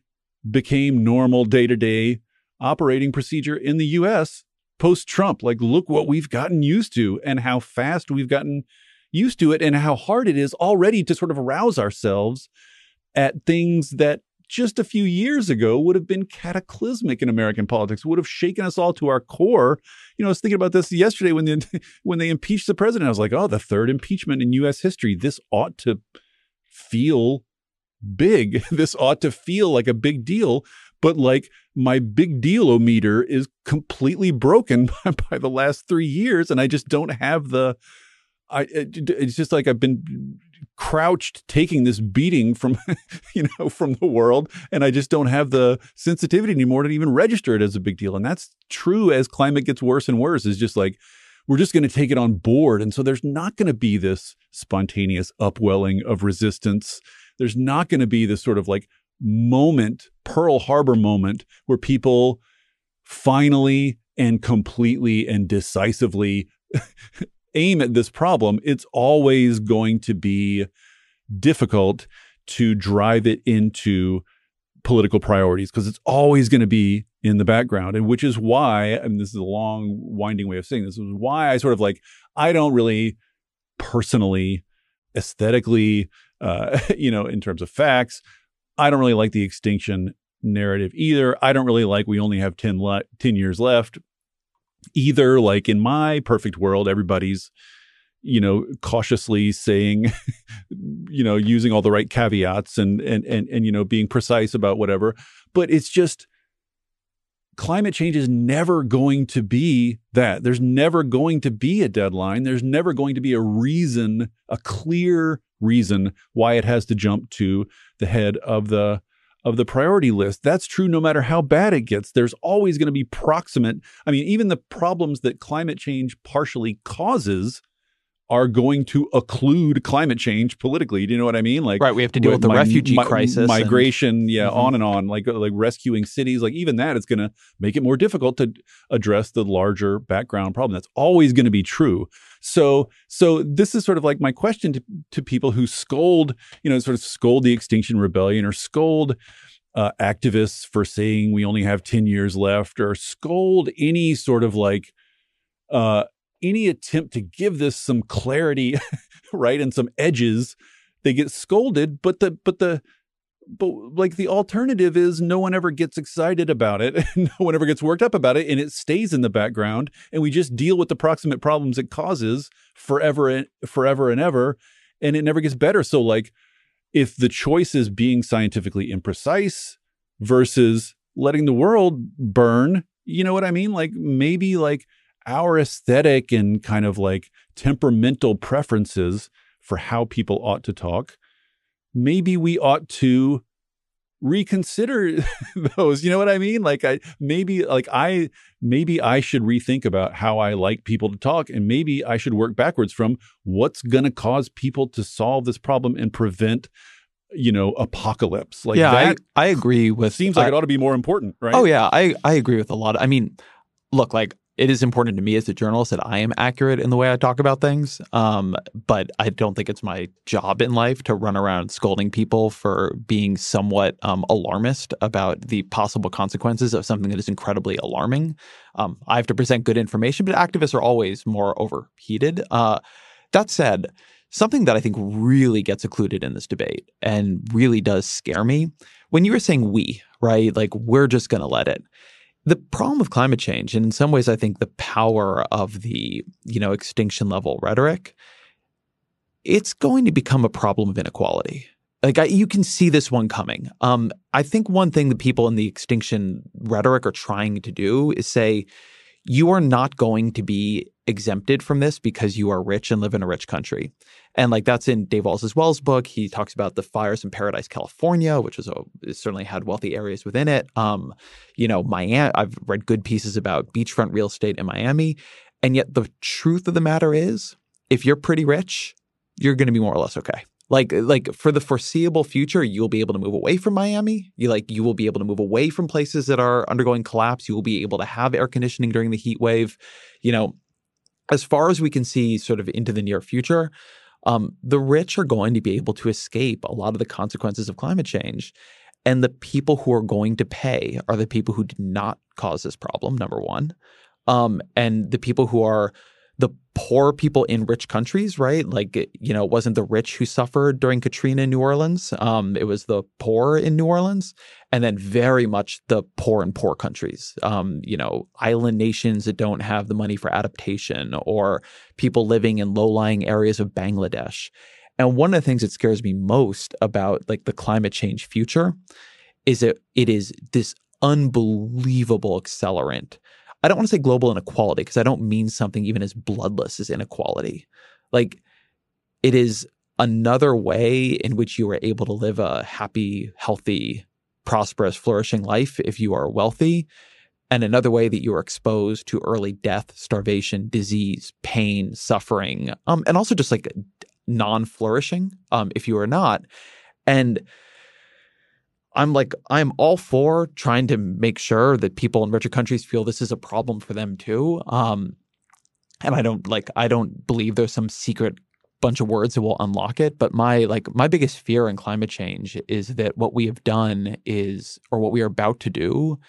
became normal day-to-day operating procedure in the US post Trump. Like look what we've gotten used to and how fast we've gotten used to it and how hard it is already to sort of arouse ourselves at things that just a few years ago would have been cataclysmic in American politics, would have shaken us all to our core. You know, I was thinking about this yesterday when when they impeached the president. I was like, oh, the third impeachment in U.S. history. This ought to feel big. This ought to feel like a big deal. But like my big deal o meter is completely broken by, by the last three years, and I just don't have the. I it, it's just like I've been crouched taking this beating from you know from the world and I just don't have the sensitivity anymore to even register it as a big deal and that's true as climate gets worse and worse is just like we're just going to take it on board and so there's not going to be this spontaneous upwelling of resistance there's not going to be this sort of like moment Pearl Harbor moment where people finally and completely and decisively aim at this problem, it's always going to be difficult to drive it into political priorities because it's always going to be in the background. And which is why, mean, this is a long, winding way of saying this, is why I sort of like, I don't really personally, aesthetically, uh, you know, in terms of facts, I don't really like the extinction narrative either. I don't really like we only have 10, le- 10 years left either. Like in my perfect world everybody's you know cautiously saying you know using all the right caveats and and and and you know being precise about whatever. But it's just climate change is never going to be that there's never going to be a deadline there's never going to be a reason a clear reason why it has to jump to the head of the of the priority list. That's true no matter how bad it gets. There's always going to be proximate. I mean, even the problems that climate change partially causes are going to occlude climate change politically. Do you know what I mean? Like, right, we have to deal with the mi- refugee mi- crisis, migration, yeah, Mhm. on and on. Like, like rescuing cities, like even that is going to make it more difficult to address the larger background problem. That's always going to be true. So, so this is sort of like my question to, to people who scold, you know, sort of scold the Extinction Rebellion or scold uh, activists for saying we only have 10 years left or scold any sort of like uh, any attempt to give this some clarity right and some edges they get scolded but the but the but like the alternative is no one ever gets excited about it no one ever gets worked up about it and it stays in the background and we just deal with the proximate problems it causes forever and forever and ever and it never gets better so like if the choice is being scientifically imprecise versus letting the world burn, you know what I mean? Like maybe like our aesthetic and kind of like temperamental preferences for how people ought to talk, maybe we ought to reconsider those. You know what I mean? Like I maybe like I maybe I should rethink about how I like people to talk and maybe I should work backwards from what's going to cause people to solve this problem and prevent you know apocalypse. Like yeah, that I, I agree with. seems like I- it ought to be more important, right? Oh yeah, I I agree with a lot. I mean, look, like it is important to me as a journalist that I am accurate in the way I talk about things. Um, but I don't think it's my job in life to run around scolding people for being somewhat um, alarmist about the possible consequences of something that is incredibly alarming. Um, I have to present good information, but activists are always more overheated. Uh, that said, something that I think really gets occluded in this debate and really does scare me when you were saying we, right? Like we're just going to let it. The problem with climate change, and in some ways, I think the power of the you know extinction level rhetoric, it's going to become a problem of inequality. Like I, you can see this one coming. Um, I think one thing that people in the extinction rhetoric are trying to do is say, you are not going to be exempted from this because you are rich and live in a rich country. And like that's in Dave Wallace Wells' book. He talks about the fires in Paradise, California, which is a certainly had wealthy areas within it. Um, you know, Miami. I've read good pieces about beachfront real estate in Miami, and yet the truth of the matter is, if you're pretty rich, you're going to be more or less okay. Like like for the foreseeable future, you'll be able to move away from Miami. You like you will be able to move away from places that are undergoing collapse. You will be able to have air conditioning during the heat wave. You know, as far as we can see, sort of into the near future, um, the rich are going to be able to escape a lot of the consequences of climate change. And the people who are going to pay are the people who did not cause this problem, number one. Um, and the people who are the poor people in rich countries, right? Like, you know, it wasn't the rich who suffered during Katrina in New Orleans. Um, it was the poor in New Orleans. And then very much the poor in poor countries, um, you know, island nations that don't have the money for adaptation or people living in low lying areas of Bangladesh. And one of the things that scares me most about like the climate change future is that it is this unbelievable accelerant. I don't want to say global inequality because I don't mean something even as bloodless as inequality. Like it is another way in which you are able to live a happy, healthy, prosperous, flourishing life if you are wealthy, and another way that you are exposed to early death, starvation, disease, pain, suffering, um, and also just like non-flourishing um, if you are not. And I'm like, I'm all for trying to make sure that people in richer countries feel this is a problem for them too. Um, and I don't like, I don't believe there's some secret bunch of words that will unlock it. But my like, my biggest fear in climate change is that what we have done is, or what we are about to do,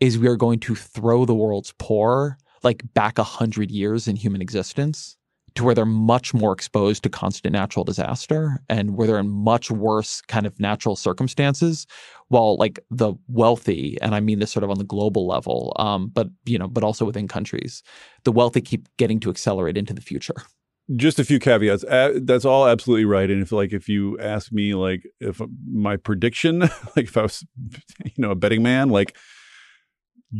is we are going to throw the world's poor like back a hundred years in human existence to where they're much more exposed to constant natural disaster and where they're in much worse kind of natural circumstances while like the wealthy and i mean this sort of on the global level um, but you know but also within countries the wealthy keep getting to accelerate into the future just a few caveats. Uh, that's all absolutely right. And if like if you ask me like if my prediction, like if I was you know a betting man, like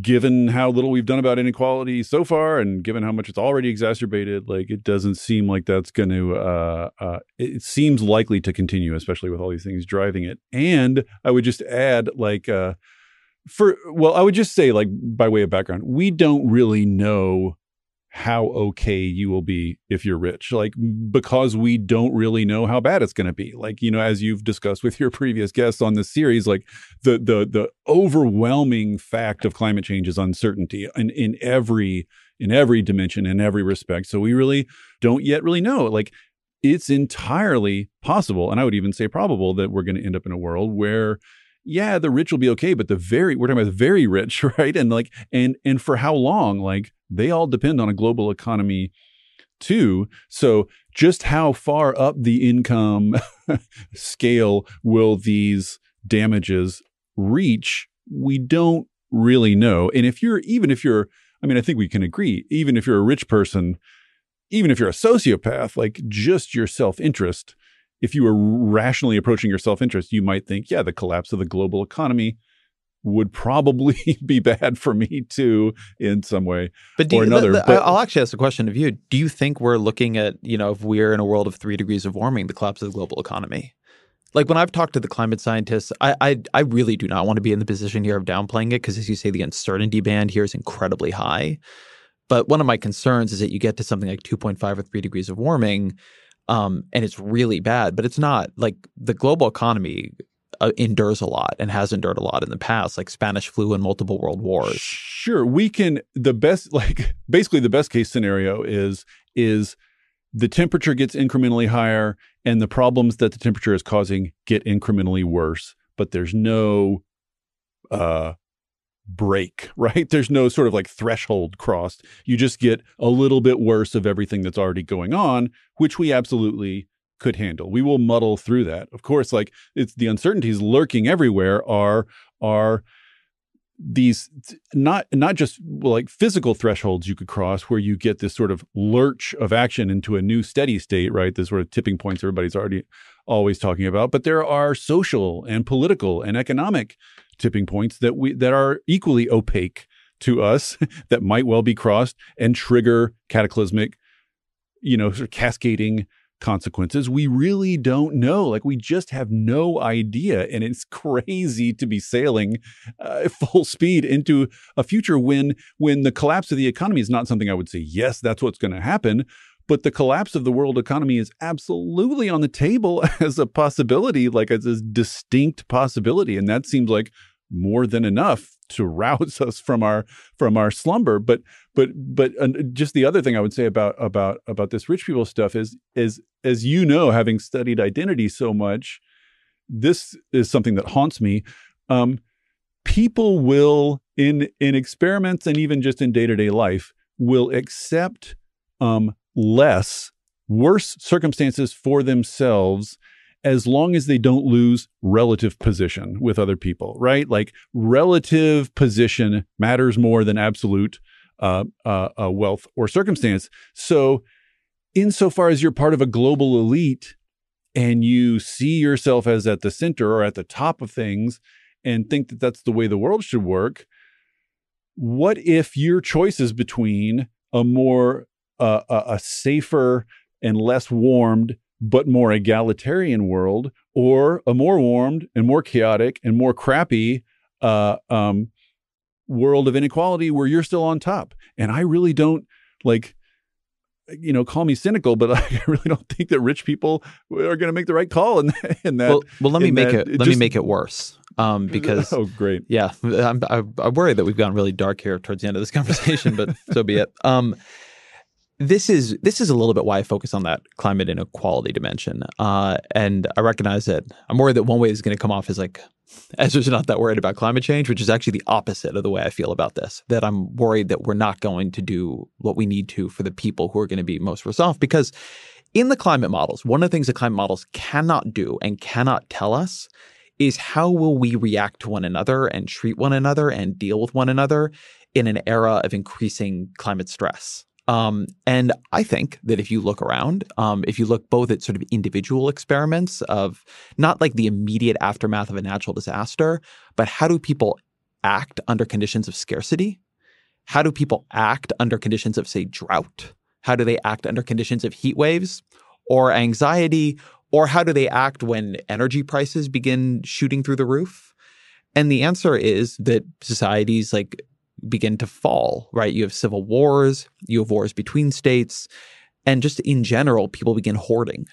given how little we've done about inequality so far, and given how much it's already exacerbated, like it doesn't seem like that's going to. Uh, uh, it seems likely to continue, especially with all these things driving it. And I would just add like. Uh, for well, I would just say, like by way of background, we don't really know how okay you will be if you're rich like because we don't really know how bad it's going to be. Like you know as you've discussed with your previous guests on this series like the the the overwhelming fact of climate change is uncertainty in in every in every dimension in every respect. So we really don't yet really know. Like it's entirely possible and i would even say probable that we're going to end up in a world where yeah, the rich will be okay, but the very we're talking about the very rich, right? And like and and for how long? Like they all depend on a global economy too. So just how far up the income scale will these damages reach? We don't really know. And if you're even if you're I mean, I think we can agree, even if you're a rich person, even if you're a sociopath, like just your self-interest if you were rationally approaching your self interest, you might think, yeah, the collapse of the global economy would probably be bad for me too in some way but or another. The, the, but, I'll actually ask a question of you. Do you think we're looking at, you know, if we're in a world of three degrees of warming, the collapse of the global economy? Like when I've talked to the climate scientists, I I, I really do not want to be in the position here of downplaying it because, as you say, the uncertainty band here is incredibly high. But one of my concerns is that you get to something like 2.5 or 3 degrees of warming, um, and it's really bad. But it's not like the global economy uh, endures a lot and has endured a lot in the past, like Spanish flu and multiple world wars. Sure, we can. The best, like basically, the best case scenario is is the temperature gets incrementally higher, and the problems that the temperature is causing get incrementally worse. But there's no uh, break, right? There's no sort of like threshold crossed. You just get a little bit worse of everything that's already going on, which we absolutely could handle. We will muddle through that. Of course, like it's the uncertainties lurking everywhere are are these not not just like physical thresholds you could cross where you get this sort of lurch of action into a new steady state right this sort of tipping points everybody's already always talking about but there are social and political and economic tipping points that we that are equally opaque to us that might well be crossed and trigger cataclysmic you know sort of cascading consequences. We really don't know. Like we just have no idea and it's crazy to be sailing uh, full speed into a future when when the collapse of the economy is not something i would say yes that's what's going to happen but the collapse of the world economy is absolutely on the table as a possibility, like as a distinct possibility. And that seems like more than enough to rouse us from our from our slumber but but but just the other thing i would say about about about this rich people stuff is is as you know having studied identity so much this is something that haunts me um, people will in in experiments and even just in day-to-day life will accept um, less worse circumstances for themselves as long as they don't lose relative position with other people, right? Like relative position matters more than absolute uh, uh, uh, wealth or circumstance. So, insofar as you're part of a global elite and you see yourself as at the center or at the top of things and think that that's the way the world should work, what if your choices between a more uh, a, a safer and less warmed but more egalitarian world, or a more warmed and more chaotic and more crappy uh, um, world of inequality where you're still on top. And I really don't like, you know, call me cynical, but I really don't think that rich people are going to make the right call in, in that. Well, well let me make that, it. Let just, me make it worse. Um, because oh, great. Yeah, I'm, I'm worried that we've gone really dark here towards the end of this conversation, but so be it. Um, this is this is a little bit why I focus on that climate inequality dimension. Uh, and I recognize that I'm worried that one way is going to come off as like Ezra's not that worried about climate change, which is actually the opposite of the way I feel about this. That I'm worried that we're not going to do what we need to for the people who are going to be most worse off. Because in the climate models, one of the things the climate models cannot do and cannot tell us is how will we react to one another and treat one another and deal with one another in an era of increasing climate stress. Um, and I think that if you look around, um, if you look both at sort of individual experiments of not like the immediate aftermath of a natural disaster, but how do people act under conditions of scarcity? How do people act under conditions of, say, drought? How do they act under conditions of heat waves or anxiety? Or how do they act when energy prices begin shooting through the roof? And the answer is that societies like begin to fall, right? You have civil wars, you have wars between states, and just in general, people begin hoarding.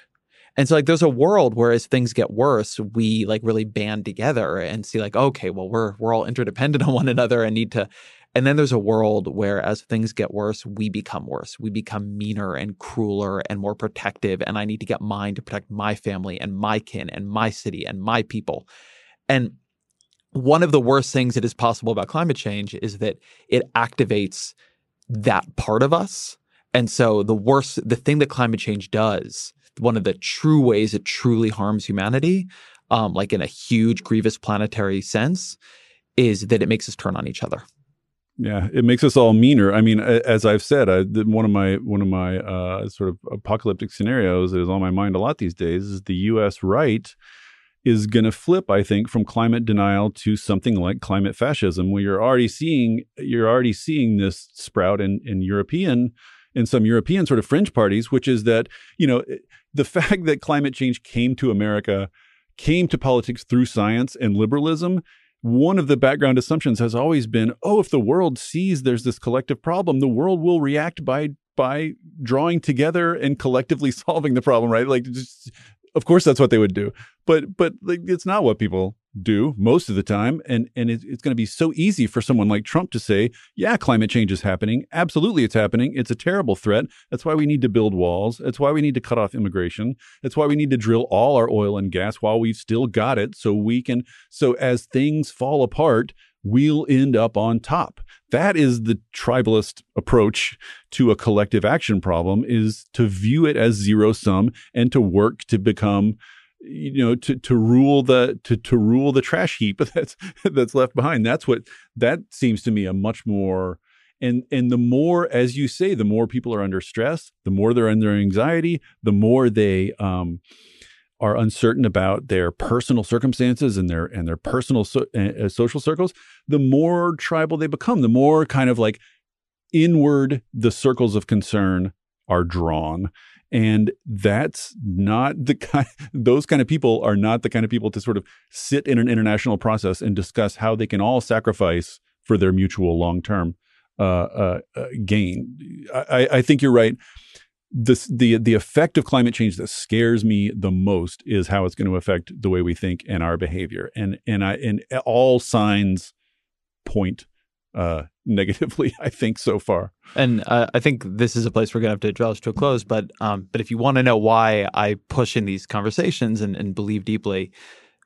And so like there's a world where as things get worse, we like really band together and see like, okay, well, we're we're all interdependent on one another and need to and then there's a world where as things get worse, we become worse. We become meaner and crueler and more protective. And I need to get mine to protect my family and my kin and my city and my people. And one of the worst things that is possible about climate change is that it activates that part of us. And so the worst, the thing that climate change does, one of the true ways it truly harms humanity, um, like in a huge, grievous planetary sense, is that it makes us turn on each other. Yeah, it makes us all meaner. I mean, as I've said, I, one of my one of my uh, sort of apocalyptic scenarios that is on my mind a lot these days is the U.S. right is going to flip, I think, from climate denial to something like climate fascism, where you're already seeing you're already seeing this sprout in in European in some European sort of fringe parties, which is that you know eh, the fact that climate change came to America came to politics through science and liberalism one of the background assumptions has always been oh if the world sees there's this collective problem the world will react by by drawing together and collectively solving the problem right? Like just of course that's what they would do. But but like it's not what people do most of the time. And and it, it's going to be so easy for someone like Trump to say yeah climate change is happening. Absolutely it's happening. It's a terrible threat. That's why we need to build walls. That's why we need to cut off immigration. That's why we need to drill all our oil and gas while we've still got it so we can so as things fall apart we'll end up on top. That is the tribalist approach to a collective action problem is to view it as zero sum and to work to become you know to to rule the to to rule the trash heap that's that's left behind. That's what that seems to me a much more and and the more as you say the more people are under stress the more they're under anxiety the more they um are uncertain about their personal circumstances and their and their personal so, uh, social circles the more tribal they become the more kind of like inward the circles of concern are drawn and that's not the kind, those kind of people are not the kind of people to sort of sit in an international process and discuss how they can all sacrifice for their mutual long term uh, uh, uh, gain. I, I, think you're right. This, the the effect of climate change that scares me the most is how it's going to affect the way we think and our behavior. And and I and all signs point uh, negatively, I think, so far. And uh, I think this is a place we're going to have to draw to a close. But um, but if you want to know why I push in these conversations and, and believe deeply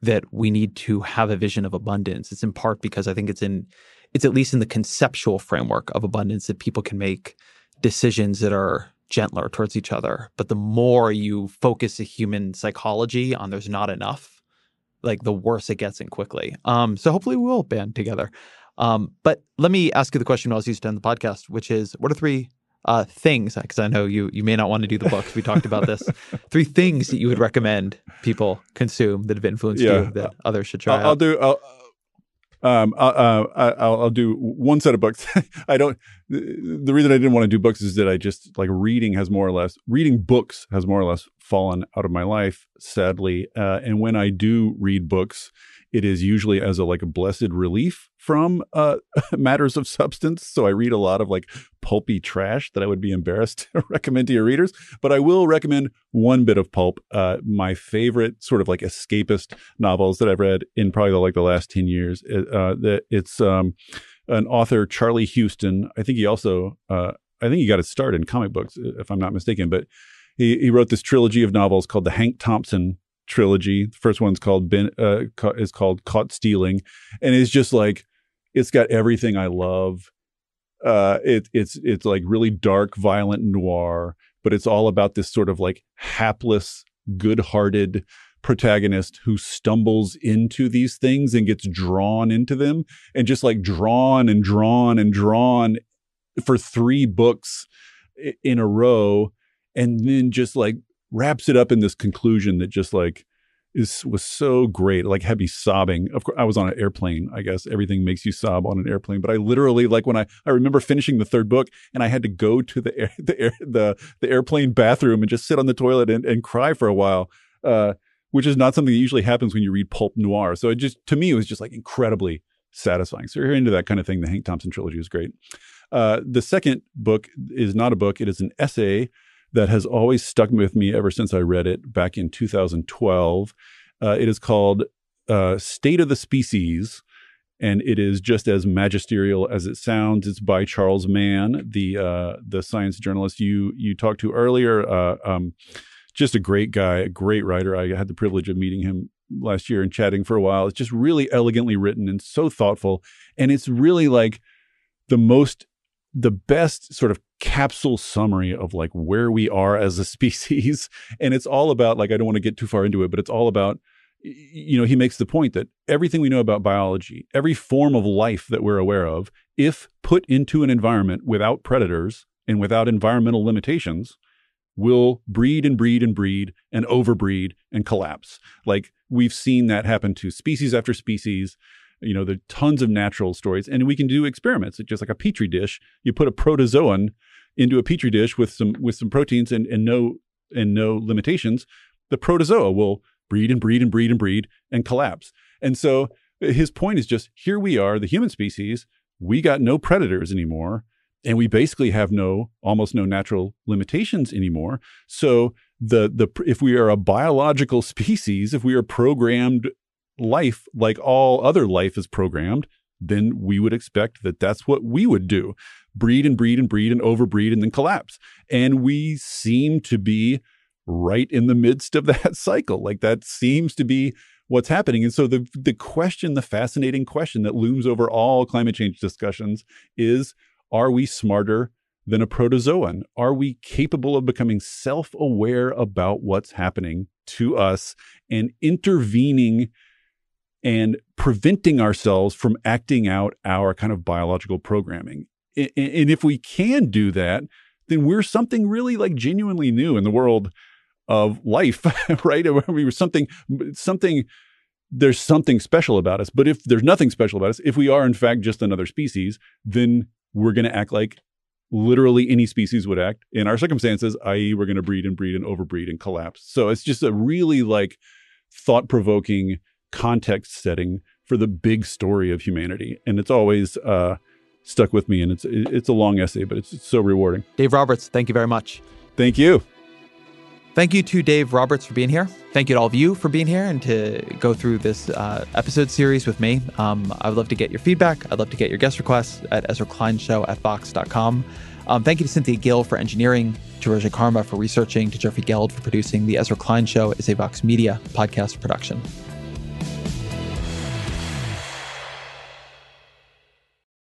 that we need to have a vision of abundance, it's in part because I think it's in it's at least in the conceptual framework of abundance that people can make decisions that are gentler towards each other. But the more you focus a human psychology on there's not enough, like the worse it gets and quickly. Um, so hopefully we will band together. Um, but let me ask you the question I was used to end the podcast, which is what are three uh, things, because I know you you may not want to do the books. We talked about this. Three things that you would recommend people consume that have influenced yeah. you that others should try. I'll, I'll do. I'll, um, uh, I'll, I'll, do one set of books. I don't. The reason I didn't want to do books is that I just like reading has more or less reading books has more or less fallen out of my life, sadly. Uh, and when I do read books, it is usually as a like a blessed relief from uh, matters of substance. So I read a lot of like pulpy trash that I would be embarrassed to recommend to your readers. But I will recommend one bit of pulp. Uh, my favorite sort of like escapist novels that I've read in probably like the last ten years. Uh, that it's um, an author Charlie Huston. I think he also uh, I think he got his start in comic books, if I'm not mistaken. But he, he wrote this trilogy of novels called the Hank Thompson trilogy. The first one's called Ben uh, is called Caught Stealing, and it's just like it's got everything I love. Uh, it, it's it's like really dark, violent noir, but it's all about this sort of like hapless, good-hearted protagonist who stumbles into these things and gets drawn into them, and just like drawn and drawn and drawn for three books in a row, and then just like wraps it up in this conclusion that just like is was so great. Like me sobbing. Of course, I was on an airplane. I guess everything makes you sob on an airplane. But I literally like when I I remember finishing the third book and I had to go to the air, the air, the the airplane bathroom and just sit on the toilet and, and cry for a while. Uh, which is not something that usually happens when you read pulp noir. So it just to me it was just like incredibly satisfying. So you're into that kind of thing, the Hank Thompson trilogy is great. Uh, the second book is not a book; it is an essay that has always stuck with me ever since I read it back in 2012. Uh, it is called uh, State of the Species, and it is just as magisterial as it sounds. It's by Charles Mann, the uh, the science journalist you you talked to earlier. Uh, um, just a great guy, a great writer. I had the privilege of meeting him last year and chatting for a while. It's just really elegantly written and so thoughtful, and it's really like the most the best sort of capsule summary of like where we are as a species and it's all about like I don't want to get too far into it but it's all about you know, he makes the point that everything we know about biology, every form of life that we're aware of, if put into an environment without predators and without environmental limitations, will breed and breed and breed and overbreed and collapse. Like we've seen that happen to species after species. You know, are tons of natural stories, and we can do experiments. It's just like a petri dish. You put a protozoan into a petri dish with some with some proteins and, and no and no limitations. The protozoa will breed and breed and breed and breed and collapse. And so his point is just here we are, the human species, we got no predators anymore. And we basically have no, almost no natural limitations anymore. So the the if we are a biological species, if we are programmed life like all other life is programmed, then we would expect that that's what we would do breed and breed and breed and overbreed and then collapse. And we seem to be right in the midst of that cycle. Like that seems to be what's happening. And so the the question, the fascinating question that looms over all climate change discussions is are we smarter than a protozoan? Are we capable of becoming self-aware about what's happening to us and intervening and preventing ourselves from acting out our kind of biological programming? And if we can do that, then we're something really like genuinely new in the world of life, right? I mean, something, something, there's something special about us. But if there's nothing special about us, if we are in fact just another species, then we're going to act like literally any species would act in our circumstances, i.e., we're going to breed and breed and overbreed and collapse. So it's just a really like thought provoking context setting for the big story of humanity. And it's always, uh, stuck with me and it's it's a long essay but it's, it's so rewarding dave roberts thank you very much thank you Thank you to Dave Roberts for being here. Thank you to all of you for being here and to go through this uh, episode series with me. Um, I would love to get your feedback. I'd love to get your guest requests at Ezra Klein Show at Vox.com. Um, thank you to Cynthia Gill for engineering, to Roge Karma for researching, to Jeffrey Geld for producing. The Ezra Klein Show is a Vox Media podcast production.